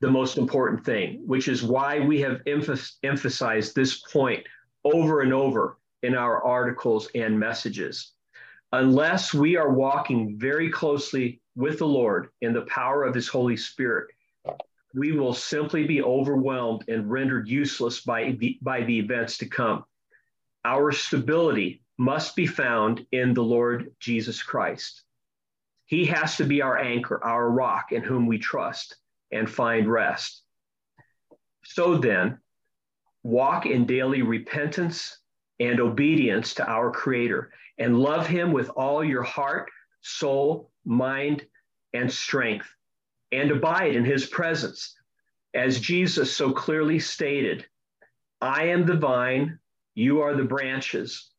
the most important thing, which is why we have emph- emphasized this point over and over in our articles and messages. Unless we are walking very closely with the Lord in the power of His Holy Spirit, we will simply be overwhelmed and rendered useless by the, by the events to come. Our stability must be found in the Lord Jesus Christ. He has to be our anchor, our rock in whom we trust and find rest. So then, walk in daily repentance and obedience to our Creator and love Him with all your heart, soul, mind, and strength, and abide in His presence. As Jesus so clearly stated, I am the vine, you are the branches.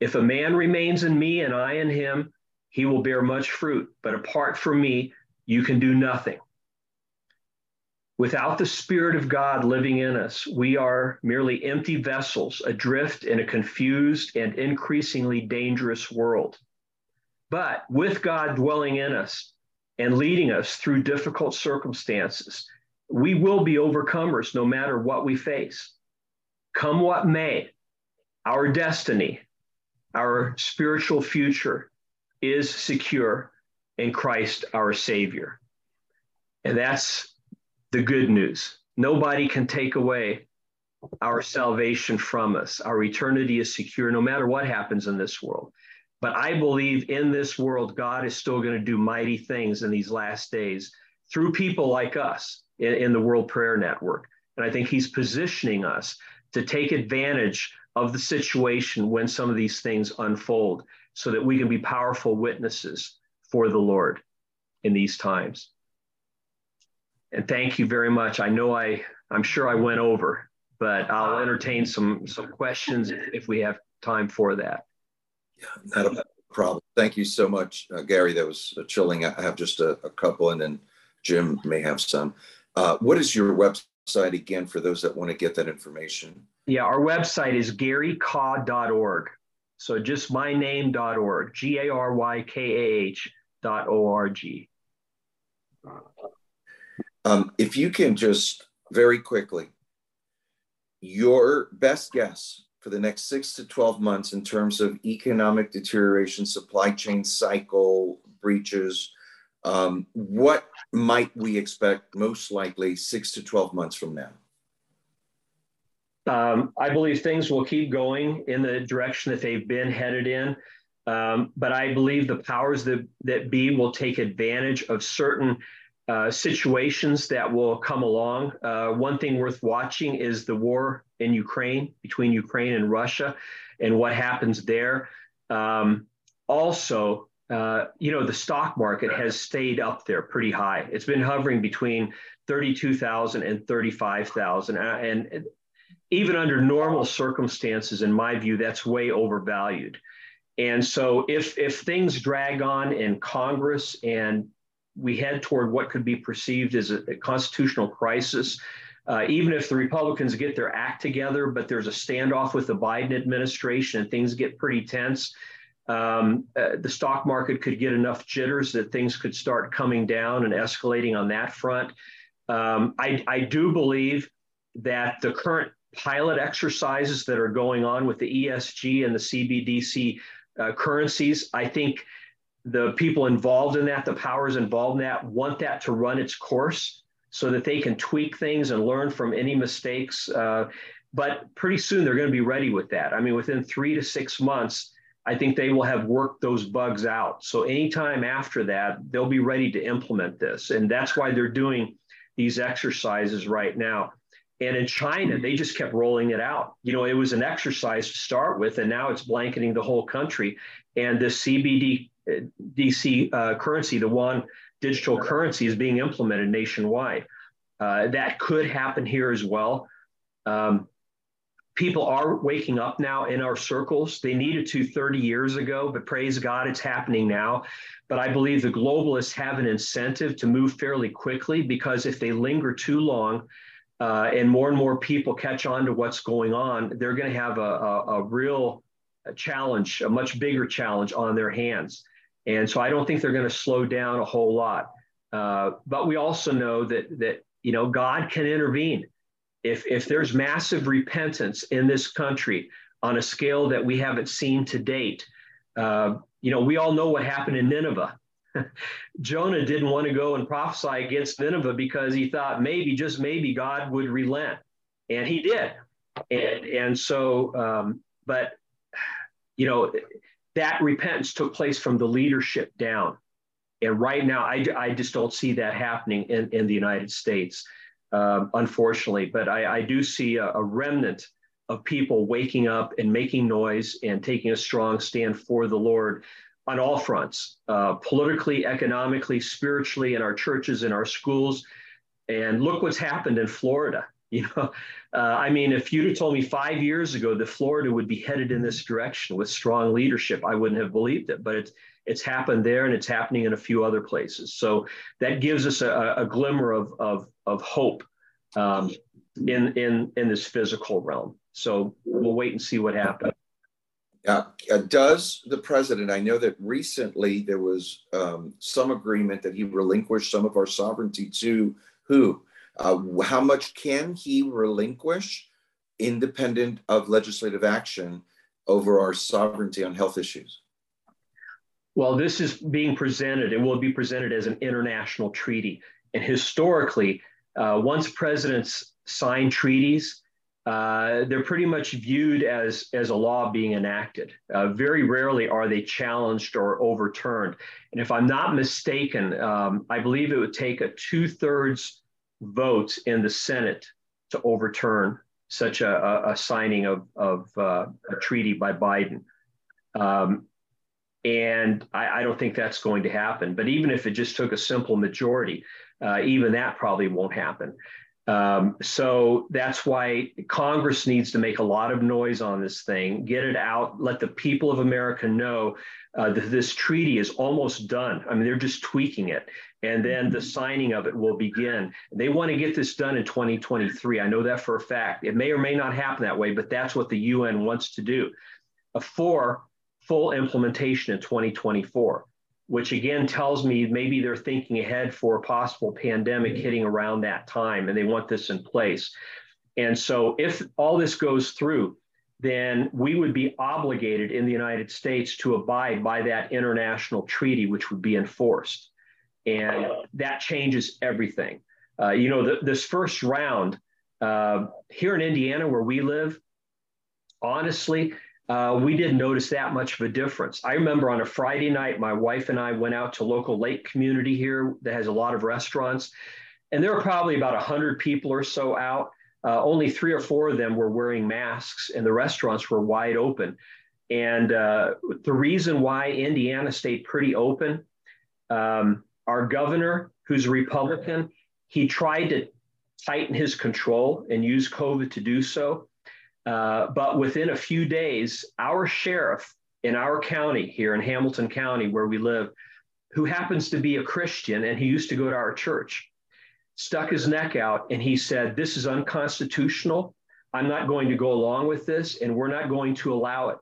If a man remains in me and I in him, he will bear much fruit. But apart from me, you can do nothing. Without the Spirit of God living in us, we are merely empty vessels adrift in a confused and increasingly dangerous world. But with God dwelling in us and leading us through difficult circumstances, we will be overcomers no matter what we face. Come what may, our destiny, our spiritual future is secure in Christ our Savior. And that's the good news. Nobody can take away our salvation from us. Our eternity is secure no matter what happens in this world. But I believe in this world, God is still going to do mighty things in these last days through people like us in, in the World Prayer Network. And I think He's positioning us to take advantage of the situation when some of these things unfold so that we can be powerful witnesses for the Lord in these times. And thank you very much. I know I, I'm sure I went over, but I'll entertain some, some questions if we have time for that. Yeah, not a problem. Thank you so much, uh, Gary. That was chilling. I have just a, a, couple, and then Jim may have some. Uh, what is your website again for those that want to get that information? Yeah, our website is garykah.org. So just my name.org, G A R Y K A H dot O R G. Um, if you can just very quickly, your best guess for the next six to 12 months in terms of economic deterioration, supply chain cycle breaches, um, what might we expect most likely six to 12 months from now? Um, I believe things will keep going in the direction that they've been headed in. Um, but I believe the powers that, that be will take advantage of certain uh, situations that will come along. Uh, one thing worth watching is the war in Ukraine between Ukraine and Russia and what happens there. Um, also, uh, you know, the stock market has stayed up there pretty high. It's been hovering between 32,000 and 35,000. Uh, and even under normal circumstances, in my view, that's way overvalued. And so if, if things drag on in Congress and we head toward what could be perceived as a, a constitutional crisis, uh, even if the Republicans get their act together, but there's a standoff with the Biden administration and things get pretty tense, um, uh, the stock market could get enough jitters that things could start coming down and escalating on that front. Um, I, I do believe that the current pilot exercises that are going on with the ESG and the CBDC uh, currencies. I think the people involved in that, the powers involved in that, want that to run its course so that they can tweak things and learn from any mistakes. Uh, but pretty soon they're going to be ready with that. I mean, within three to six months, I think they will have worked those bugs out. So anytime after that, they'll be ready to implement this. And that's why they're doing these exercises right now. And in China, they just kept rolling it out. You know, it was an exercise to start with, and now it's blanketing the whole country. And the CBD uh, uh, currency, the one digital currency, is being implemented nationwide. Uh, that could happen here as well. Um, people are waking up now in our circles. They needed to 30 years ago, but praise God, it's happening now. But I believe the globalists have an incentive to move fairly quickly because if they linger too long, uh, and more and more people catch on to what's going on, they're going to have a, a, a real challenge, a much bigger challenge on their hands. And so I don't think they're going to slow down a whole lot. Uh, but we also know that that you know God can intervene. If if there's massive repentance in this country on a scale that we haven't seen to date, uh, you know we all know what happened in Nineveh. Jonah didn't want to go and prophesy against Nineveh because he thought maybe, just maybe, God would relent. And he did. And, and so, um, but, you know, that repentance took place from the leadership down. And right now, I, I just don't see that happening in, in the United States, um, unfortunately. But I, I do see a, a remnant of people waking up and making noise and taking a strong stand for the Lord on all fronts uh, politically, economically, spiritually, in our churches, in our schools. And look what's happened in Florida. You know, uh, I mean, if you'd have told me five years ago that Florida would be headed in this direction with strong leadership, I wouldn't have believed it. But it's it's happened there, and it's happening in a few other places. So that gives us a, a glimmer of of, of hope um, in in in this physical realm. So we'll wait and see what happens. Uh, does the president? I know that recently there was um, some agreement that he relinquished some of our sovereignty to who uh, how much can he relinquish independent of legislative action over our sovereignty on health issues? Well, this is being presented, it will be presented as an international treaty. And historically, uh, once presidents sign treaties, uh, they're pretty much viewed as, as a law being enacted. Uh, very rarely are they challenged or overturned. And if I'm not mistaken, um, I believe it would take a two thirds votes in the Senate to overturn such a, a, a signing of, of uh, a treaty by Biden. Um, and I, I, don't think that's going to happen. But even if it just took a simple majority, uh, even that probably won't happen. Um, so that's why Congress needs to make a lot of noise on this thing, get it out, let the people of America know uh, that this treaty is almost done. I mean, they're just tweaking it. And then the signing of it will begin. They want to get this done in 2023. I know that for a fact. It may or may not happen that way, but that's what the UN wants to do. For full implementation in 2024 which again tells me maybe they're thinking ahead for a possible pandemic mm-hmm. hitting around that time and they want this in place. And so, if all this goes through, then we would be obligated in the United States to abide by that international treaty, which would be enforced. And that changes everything. Uh, you know, the, this first round uh, here in Indiana, where we live, honestly, uh, we didn't notice that much of a difference. I remember on a Friday night, my wife and I went out to local lake community here that has a lot of restaurants, and there were probably about 100 people or so out. Uh, only three or four of them were wearing masks, and the restaurants were wide open. And uh, the reason why Indiana stayed pretty open, um, our governor, who's a Republican, he tried to tighten his control and use COVID to do so. Uh, but within a few days, our sheriff in our county here in Hamilton County, where we live, who happens to be a Christian and he used to go to our church, stuck his neck out and he said, This is unconstitutional. I'm not going to go along with this, and we're not going to allow it.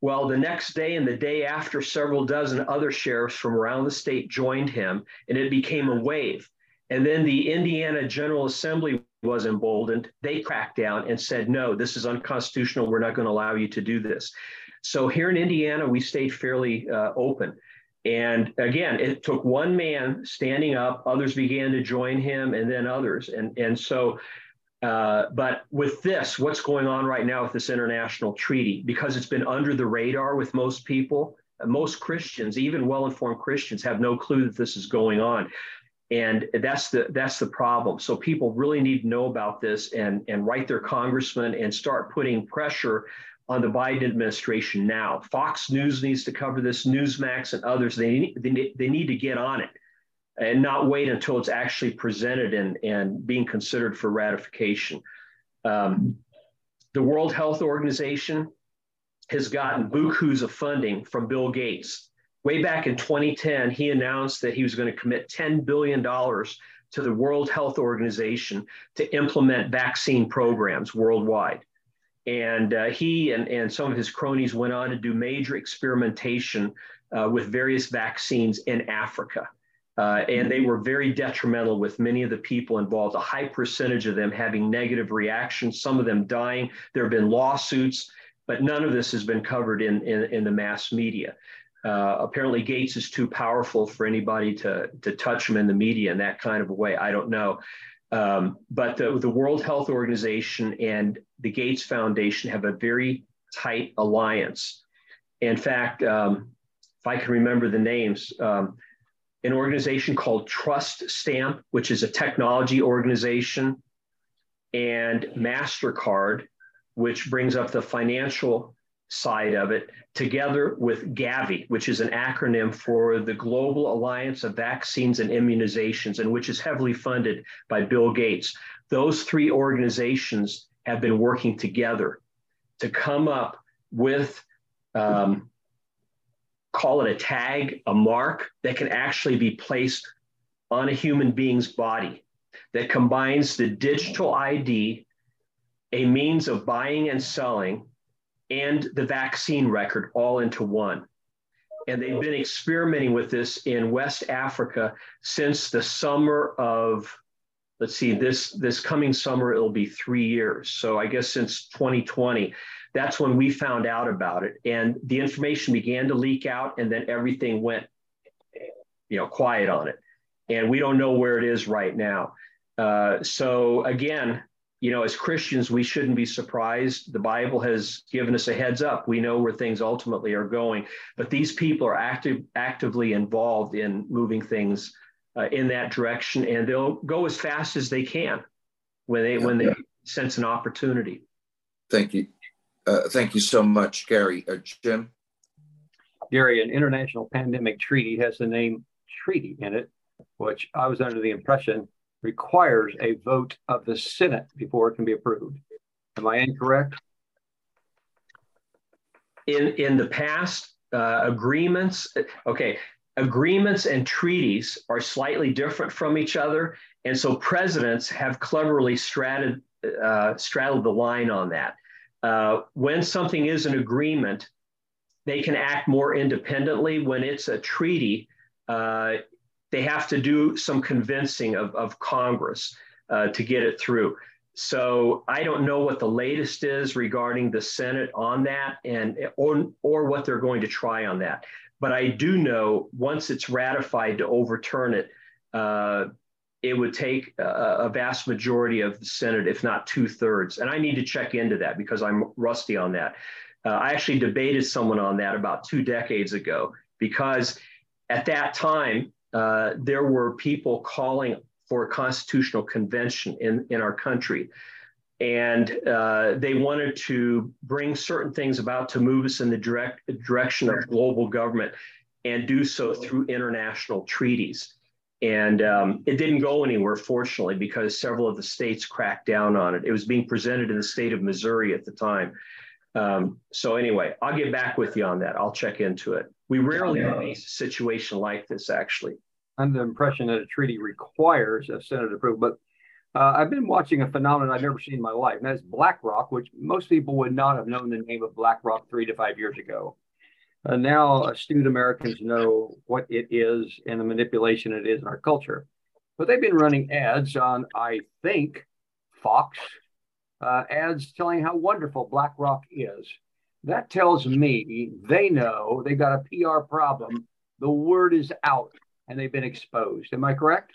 Well, the next day and the day after, several dozen other sheriffs from around the state joined him, and it became a wave. And then the Indiana General Assembly was emboldened. They cracked down and said, no, this is unconstitutional. We're not going to allow you to do this. So here in Indiana, we stayed fairly uh, open. And again, it took one man standing up, others began to join him, and then others. And, and so, uh, but with this, what's going on right now with this international treaty, because it's been under the radar with most people, most Christians, even well informed Christians, have no clue that this is going on and that's the that's the problem. So people really need to know about this and and write their congressman and start putting pressure on the biden administration now. Fox news needs to cover this newsmax and others. They need, they, they need to get on it and not wait until it's actually presented and and being considered for ratification. Um, the world health organization has gotten bukus of funding from bill gates Way back in 2010, he announced that he was going to commit $10 billion to the World Health Organization to implement vaccine programs worldwide. And uh, he and, and some of his cronies went on to do major experimentation uh, with various vaccines in Africa. Uh, and they were very detrimental with many of the people involved, a high percentage of them having negative reactions, some of them dying. There have been lawsuits, but none of this has been covered in, in, in the mass media. Uh, apparently, Gates is too powerful for anybody to, to touch him in the media in that kind of a way. I don't know. Um, but the, the World Health Organization and the Gates Foundation have a very tight alliance. In fact, um, if I can remember the names, um, an organization called Trust Stamp, which is a technology organization, and MasterCard, which brings up the financial side of it, together with Gavi, which is an acronym for the Global Alliance of Vaccines and Immunizations, and which is heavily funded by Bill Gates. Those three organizations have been working together to come up with um, call it a tag, a mark that can actually be placed on a human being's body that combines the digital ID, a means of buying and selling, and the vaccine record all into one. And they've been experimenting with this in West Africa since the summer of, let's see, this, this coming summer, it'll be three years. So I guess since 2020 that's when we found out about it and the information began to leak out and then everything went you know quiet on it and we don't know where it is right now uh, so again you know as christians we shouldn't be surprised the bible has given us a heads up we know where things ultimately are going but these people are active actively involved in moving things uh, in that direction and they'll go as fast as they can when they yeah, when they yeah. sense an opportunity thank you uh, thank you so much, Gary. Uh, Jim? Gary, an international pandemic treaty has the name treaty in it, which I was under the impression requires a vote of the Senate before it can be approved. Am I incorrect? In, in the past, uh, agreements, okay, agreements and treaties are slightly different from each other. And so presidents have cleverly straddled, uh, straddled the line on that uh, when something is an agreement, they can act more independently. When it's a treaty, uh, they have to do some convincing of, of Congress uh, to get it through. So I don't know what the latest is regarding the Senate on that, and or or what they're going to try on that. But I do know once it's ratified to overturn it, uh, it would take a, a, vast majority of the Senate, if not two thirds. And I need to check into that because I'm rusty on that. Uh, I actually debated someone on that about two decades ago because at that time, uh, there were people calling for a constitutional convention in, in our country. And uh, they wanted to bring certain things about to move us in the direct direction of global government and do so through international treaties. And um, it didn't go anywhere, fortunately, because several of the states cracked down on it. It was being presented in the state of Missouri at the time. Um, so, anyway, I'll get back with you on that. I'll check into it. We rarely face a situation like this, actually. I'm the impression that a treaty requires a Senate approval, but uh, I've been watching a phenomenon I've never seen in my life, and that's BlackRock, which most people would not have known the name of BlackRock three to five years ago. Uh, now, astute Americans know what it is and the manipulation it is in our culture. But they've been running ads on, I think, Fox, uh, ads telling how wonderful BlackRock is. That tells me they know they've got a PR problem. The word is out and they've been exposed. Am I correct?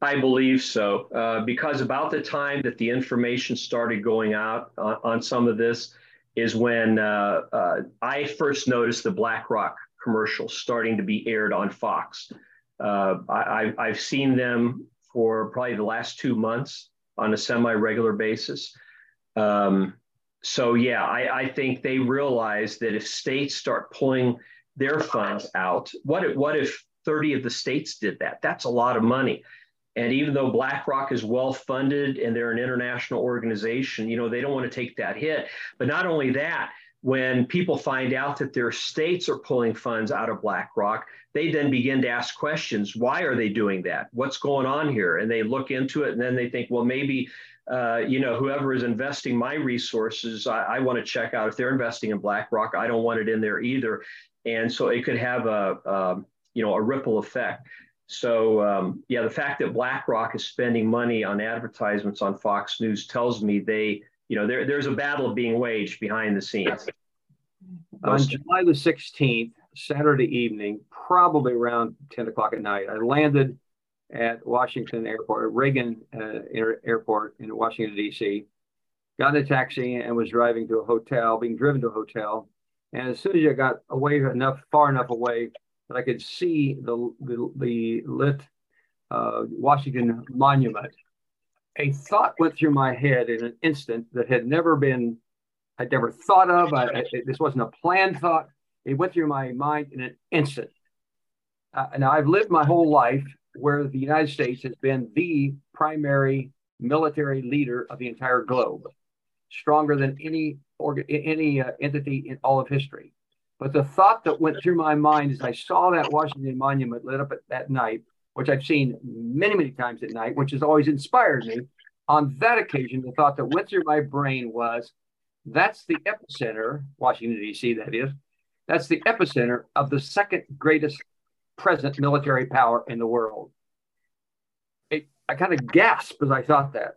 I believe so. Uh, because about the time that the information started going out on, on some of this, is when uh, uh, I first noticed the BlackRock commercials starting to be aired on Fox. Uh, I, have seen them for probably the last two months on a semi-regular basis. Um, so yeah, I, I, think they realize that if states start pulling their funds out, what if, what if 30 of the states did that? That's a lot of money. And even though BlackRock is well funded and they're an international organization, you know, they don't want to take that hit. But not only that, when people find out that their states are pulling funds out of BlackRock, they then begin to ask questions. Why are they doing that? What's going on here? And they look into it and then they think, well, maybe, uh, you know, whoever is investing my resources, I, I want to check out if they're investing in BlackRock. I don't want it in there either. And so it could have a, you know, a ripple effect. So um, yeah, the fact that BlackRock is spending money on advertisements on Fox News tells me they, you know, there, there's a battle being waged behind the scenes. On July the 16th, Saturday evening, probably around 10 o'clock at night, I landed at Washington Airport, Reagan uh, Airport in Washington, D.C., got in a taxi and was driving to a hotel, being driven to a hotel. And as soon as I got away enough, far enough away that I could see the, the, the lit uh, Washington Monument, a thought went through my head in an instant that had never been, I'd never thought of. I, I, this wasn't a planned thought. It went through my mind in an instant. Uh, now, I've lived my whole life where the United States has been the primary military leader of the entire globe, stronger than any organ, any uh, entity in all of history. But the thought that went through my mind as I saw that Washington Monument lit up at that night, which I've seen many, many times at night, which has always inspired me, on that occasion, the thought that went through my brain was that's the epicenter, Washington, D.C., that is, that's the epicenter of the second greatest present military power in the world. It, I kind of gasped as I thought that.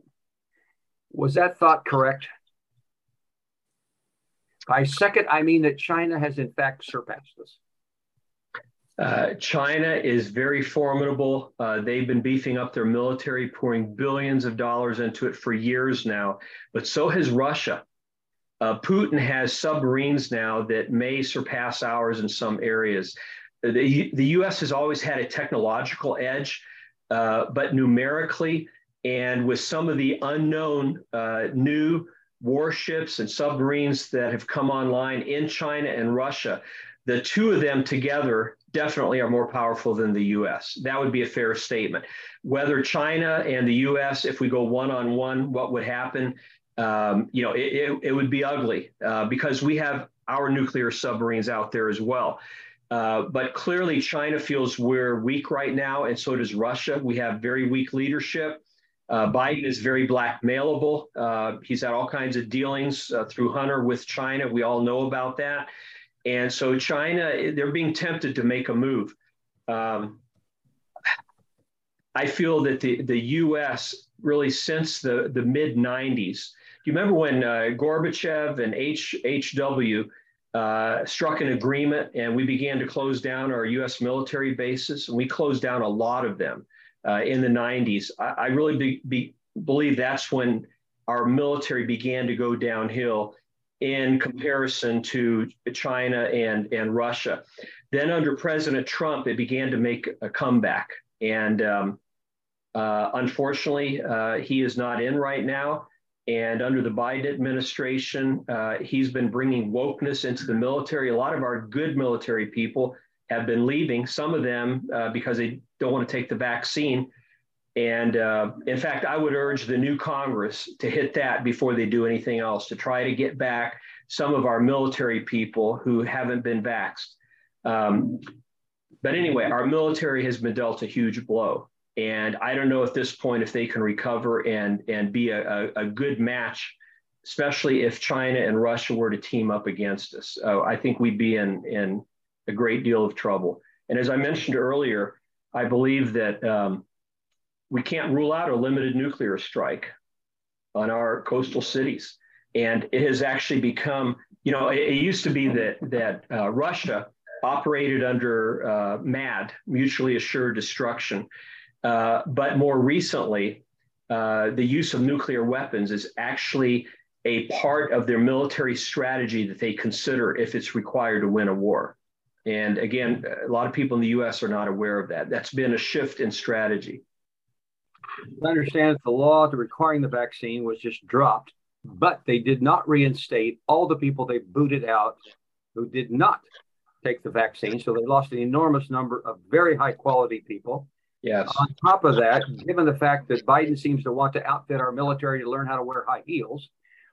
Was that thought correct? By second, I mean that China has in fact surpassed us. Uh, China is very formidable. Uh, they've been beefing up their military, pouring billions of dollars into it for years now, but so has Russia. Uh, Putin has submarines now that may surpass ours in some areas. The, US has always had a technological edge, uh, but numerically and with some of the unknown uh, new warships and submarines that have come online in China and Russia, the two of them together definitely are more powerful than the US. That would be a fair statement. Whether China and the US, if we go one on one, what would happen? Um, you know, it, it, it, would be ugly uh, because we have our nuclear submarines out there as well. Uh, but clearly, China feels we're weak right now, and so does Russia. We have very weak leadership. Uh, Biden is very blackmailable. Uh, he's had all kinds of dealings uh, through Hunter with China. We all know about that. And so China, they're being tempted to make a move. Um, I feel that the, the US really since the, the mid 90s, do you remember when uh, Gorbachev and H, HW uh, struck an agreement and we began to close down our US military bases? And we closed down a lot of them uh, in the 90s. I, I really be, be, believe that's when our military began to go downhill in comparison to China and, and Russia. Then under President Trump, it began to make a comeback. And um, uh, unfortunately, uh, he is not in right now. And under the Biden administration, uh, he's been bringing wokeness into the military. A lot of our good military people have been leaving, some of them uh, because they don't want to take the vaccine. And uh, in fact, I would urge the new Congress to hit that before they do anything else, to try to get back some of our military people who haven't been vaxxed. Um, but anyway, our military has been dealt a huge blow. And I don't know at this point if they can recover and, and be a, a, a good match, especially if China and Russia were to team up against us. Uh, I think we'd be in, in a great deal of trouble. And as I mentioned earlier, I believe that um, we can't rule out a limited nuclear strike on our coastal cities. And it has actually become, you know, it, it used to be that that uh, Russia operated under uh, MAD, mutually assured destruction, uh, but more recently, uh, the use of nuclear weapons is actually a part of their military strategy that they consider if it's required to win a war. And again, a lot of people in the US are not aware of that. That's been a shift in strategy. I understand that the law requiring the vaccine was just dropped, but they did not reinstate all the people they booted out who did not take the vaccine. So they lost an enormous number of very high quality people. Yes. On top of that, given the fact that Biden seems to want to outfit our military to learn how to wear high heels,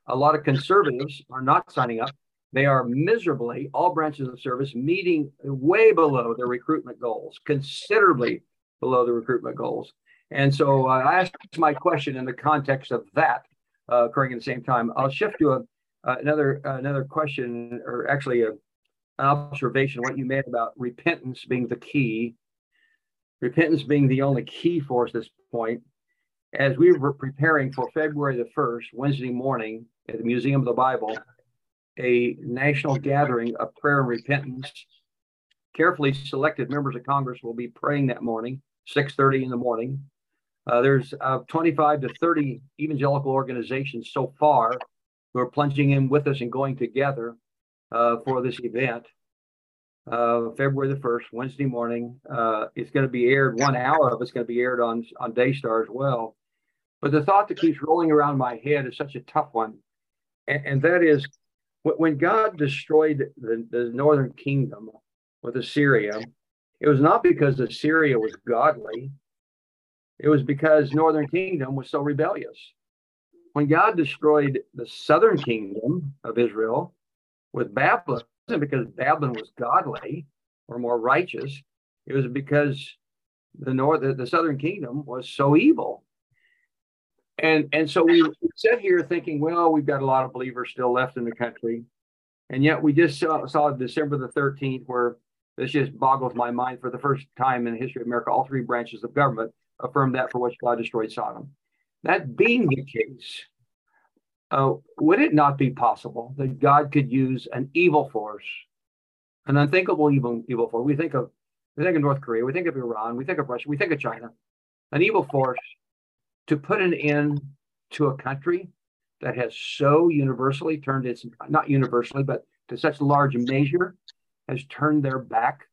a lot of conservatives are not signing up they are miserably, all branches of service, meeting way below their recruitment goals, considerably below the recruitment goals. And so uh, I asked my question in the context of that uh, occurring at the same time. I'll shift to a, uh, another another question, or actually a, an observation, what you made about repentance being the key, repentance being the only key for us at this point. As we were preparing for February the 1st, Wednesday morning at the Museum of the Bible, a national gathering of prayer and repentance. Carefully selected members of Congress will be praying that morning, 6:30 in the morning. Uh, there's uh, 25 to 30 evangelical organizations so far who are plunging in with us and going together uh, for this event. Uh, February the 1st, Wednesday morning. Uh, it's going to be aired, one hour of it's going to be aired on, on Daystar as well. But the thought that keeps rolling around my head is such a tough one. And, and that is when God destroyed the, the northern kingdom with Assyria, it was not because Assyria was godly, it was because northern kingdom was so rebellious. When God destroyed the southern kingdom of Israel with Babylon, wasn't because Babylon was godly or more righteous. It was because the north, the southern kingdom was so evil. And and so we sit here thinking, well, we've got a lot of believers still left in the country, and yet we just saw, saw December the 13th, where this just boggles my mind. For the first time in the history of America, all three branches of government affirmed that for which God destroyed Sodom. That being the case, uh, would it not be possible that God could use an evil force, an unthinkable evil evil force? We think of we think of North Korea, we think of Iran, we think of Russia, we think of China, an evil force to put an end to a country that has so universally turned its not universally, but to such large measure has turned their back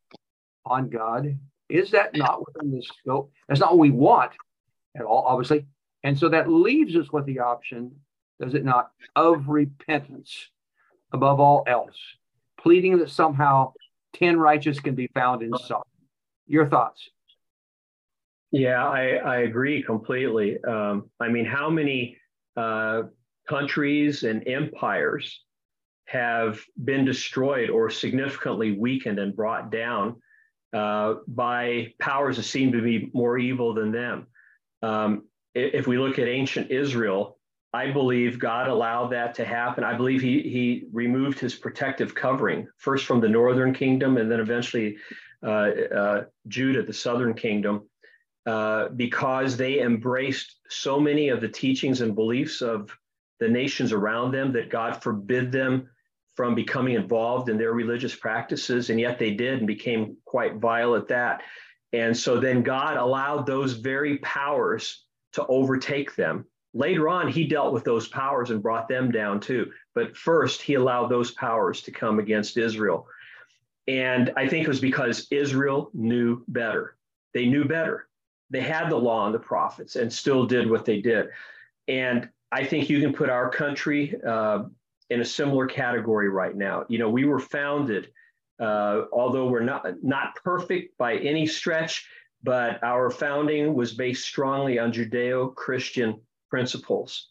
on God. Is that not within the scope? That's not what we want at all, obviously. And so that leaves us with the option, does it not, of repentance above all else, pleading that somehow 10 righteous can be found in Sodom. Your thoughts? Yeah, I, I agree completely. Um, I mean, how many uh, countries and empires have been destroyed or significantly weakened and brought down uh, by powers that seem to be more evil than them? Um, if we look at ancient Israel, I believe God allowed that to happen. I believe he, he removed his protective covering, first from the northern kingdom and then eventually uh, uh, Judah, the southern kingdom uh, because they embraced so many of the teachings and beliefs of the nations around them that God forbid them from becoming involved in their religious practices. And yet they did and became quite vile at that. And so then God allowed those very powers to overtake them. Later on, he dealt with those powers and brought them down too. But first, he allowed those powers to come against Israel. And I think it was because Israel knew better. They knew better they had the law and the prophets and still did what they did. And I think you can put our country uh, in a similar category right now. You know, we were founded, uh, although we're not not perfect by any stretch, but our founding was based strongly on Judeo-Christian principles.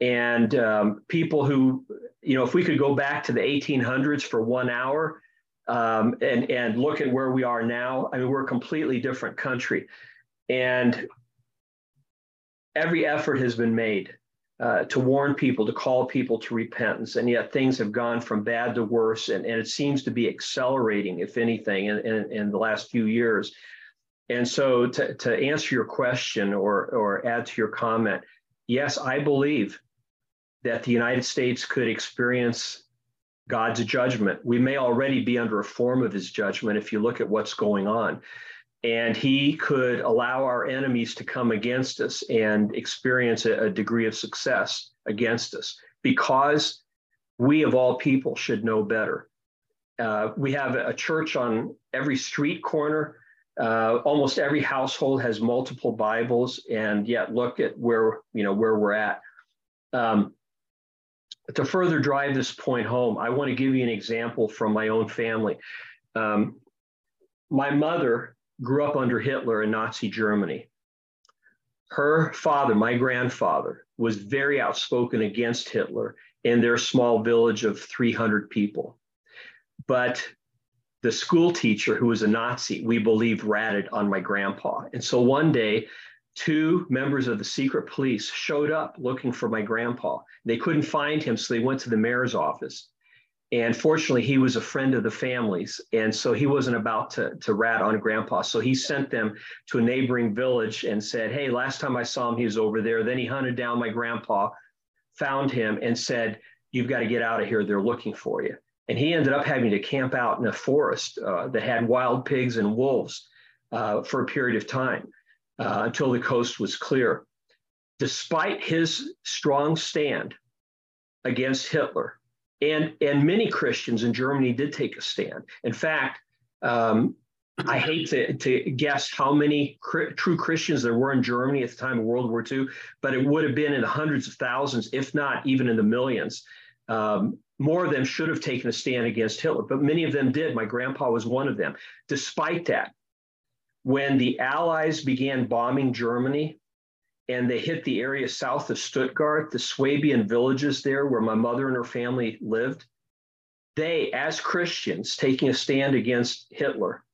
And um, people who, you know, if we could go back to the 1800s for one hour um, and and look at where we are now, I mean, we're a completely different country. And every effort has been made uh, to warn people, to call people to repentance. And yet things have gone from bad to worse. And, and it seems to be accelerating, if anything, in, in, in the last few years. And so to, to answer your question or, or add to your comment, yes, I believe that the United States could experience God's judgment. We may already be under a form of his judgment if you look at what's going on and he could allow our enemies to come against us and experience a, a, degree of success against us because we of all people should know better uh, we have a church on every street corner uh, almost every household has multiple bibles and yet look at where you know where we're at um, to further drive this point home i want to give you an example from my own family um, my mother grew up under Hitler in Nazi Germany. Her father, my grandfather, was very outspoken against Hitler in their small village of 300 people. But the school teacher, who was a Nazi, we believe ratted on my grandpa. And so one day, two members of the secret police showed up looking for my grandpa. They couldn't find him, so they went to the mayor's office. And fortunately, he was a friend of the family's. And so he wasn't about to, to rat on grandpa. So he sent them to a neighboring village and said, Hey, last time I saw him, he was over there. Then he hunted down my grandpa, found him, and said, You've got to get out of here. They're looking for you. And he ended up having to camp out in a forest uh, that had wild pigs and wolves uh, for a period of time uh, until the coast was clear. Despite his strong stand against Hitler, and, and many Christians in Germany did take a stand. In fact, Um, I hate to, to guess how many cr- true Christians there were in Germany at the time of World War II, but it would have been in the hundreds of thousands, if not even in the millions. Um, more of them should have taken a stand against Hitler, but many of them did. My grandpa was one of them. Despite that, when the Allies began bombing Germany and they hit the area south of Stuttgart, the Swabian villages there where my mother and her family lived, they, as Christians, taking a stand against Hitler,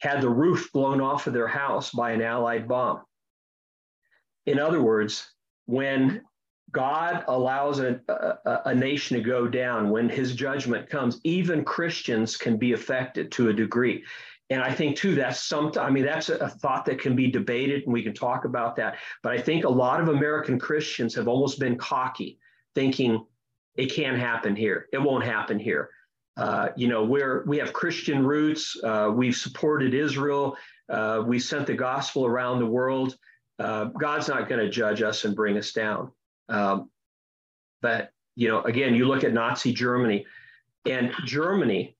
had the roof blown off of their house by an Allied bomb. In other words, when God allows a, a, a, nation to go down, when his judgment comes, even Christians can be affected to a degree. And I think, too, that's some, I mean, that's a, a thought that can be debated and we can talk about that. But I think a lot of American Christians have almost been cocky, thinking it can't happen here, it won't happen here. Uh, you know, we're we have Christian roots. Uh, we've supported Israel. Uh, we sent the gospel around the world. Uh, God's not going to judge us and bring us down. Um, but you know, again, you look at Nazi Germany, and Germany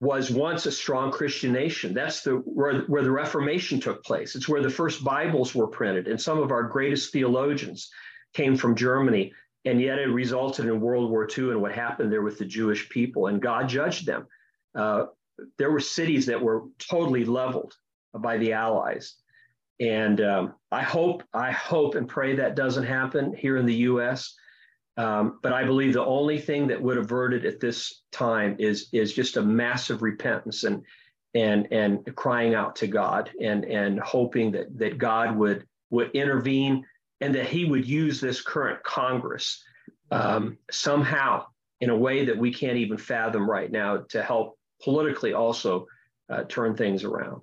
was once a strong Christian nation. That's the where, where the Reformation took place. It's where the first Bibles were printed, and some of our greatest theologians came from Germany and yet it resulted in World War II and what happened there with the Jewish people. And God judged them. Uh, there were cities that were totally leveled by the Allies. And um, I hope, I hope and pray that doesn't happen here in the U.S. Um, but I believe the only thing that would avert it at this time is is just a massive repentance and and and crying out to God and and hoping that that God would would intervene and that he would use this current Congress um, somehow in a way that we can't even fathom right now to help politically also uh, turn things around.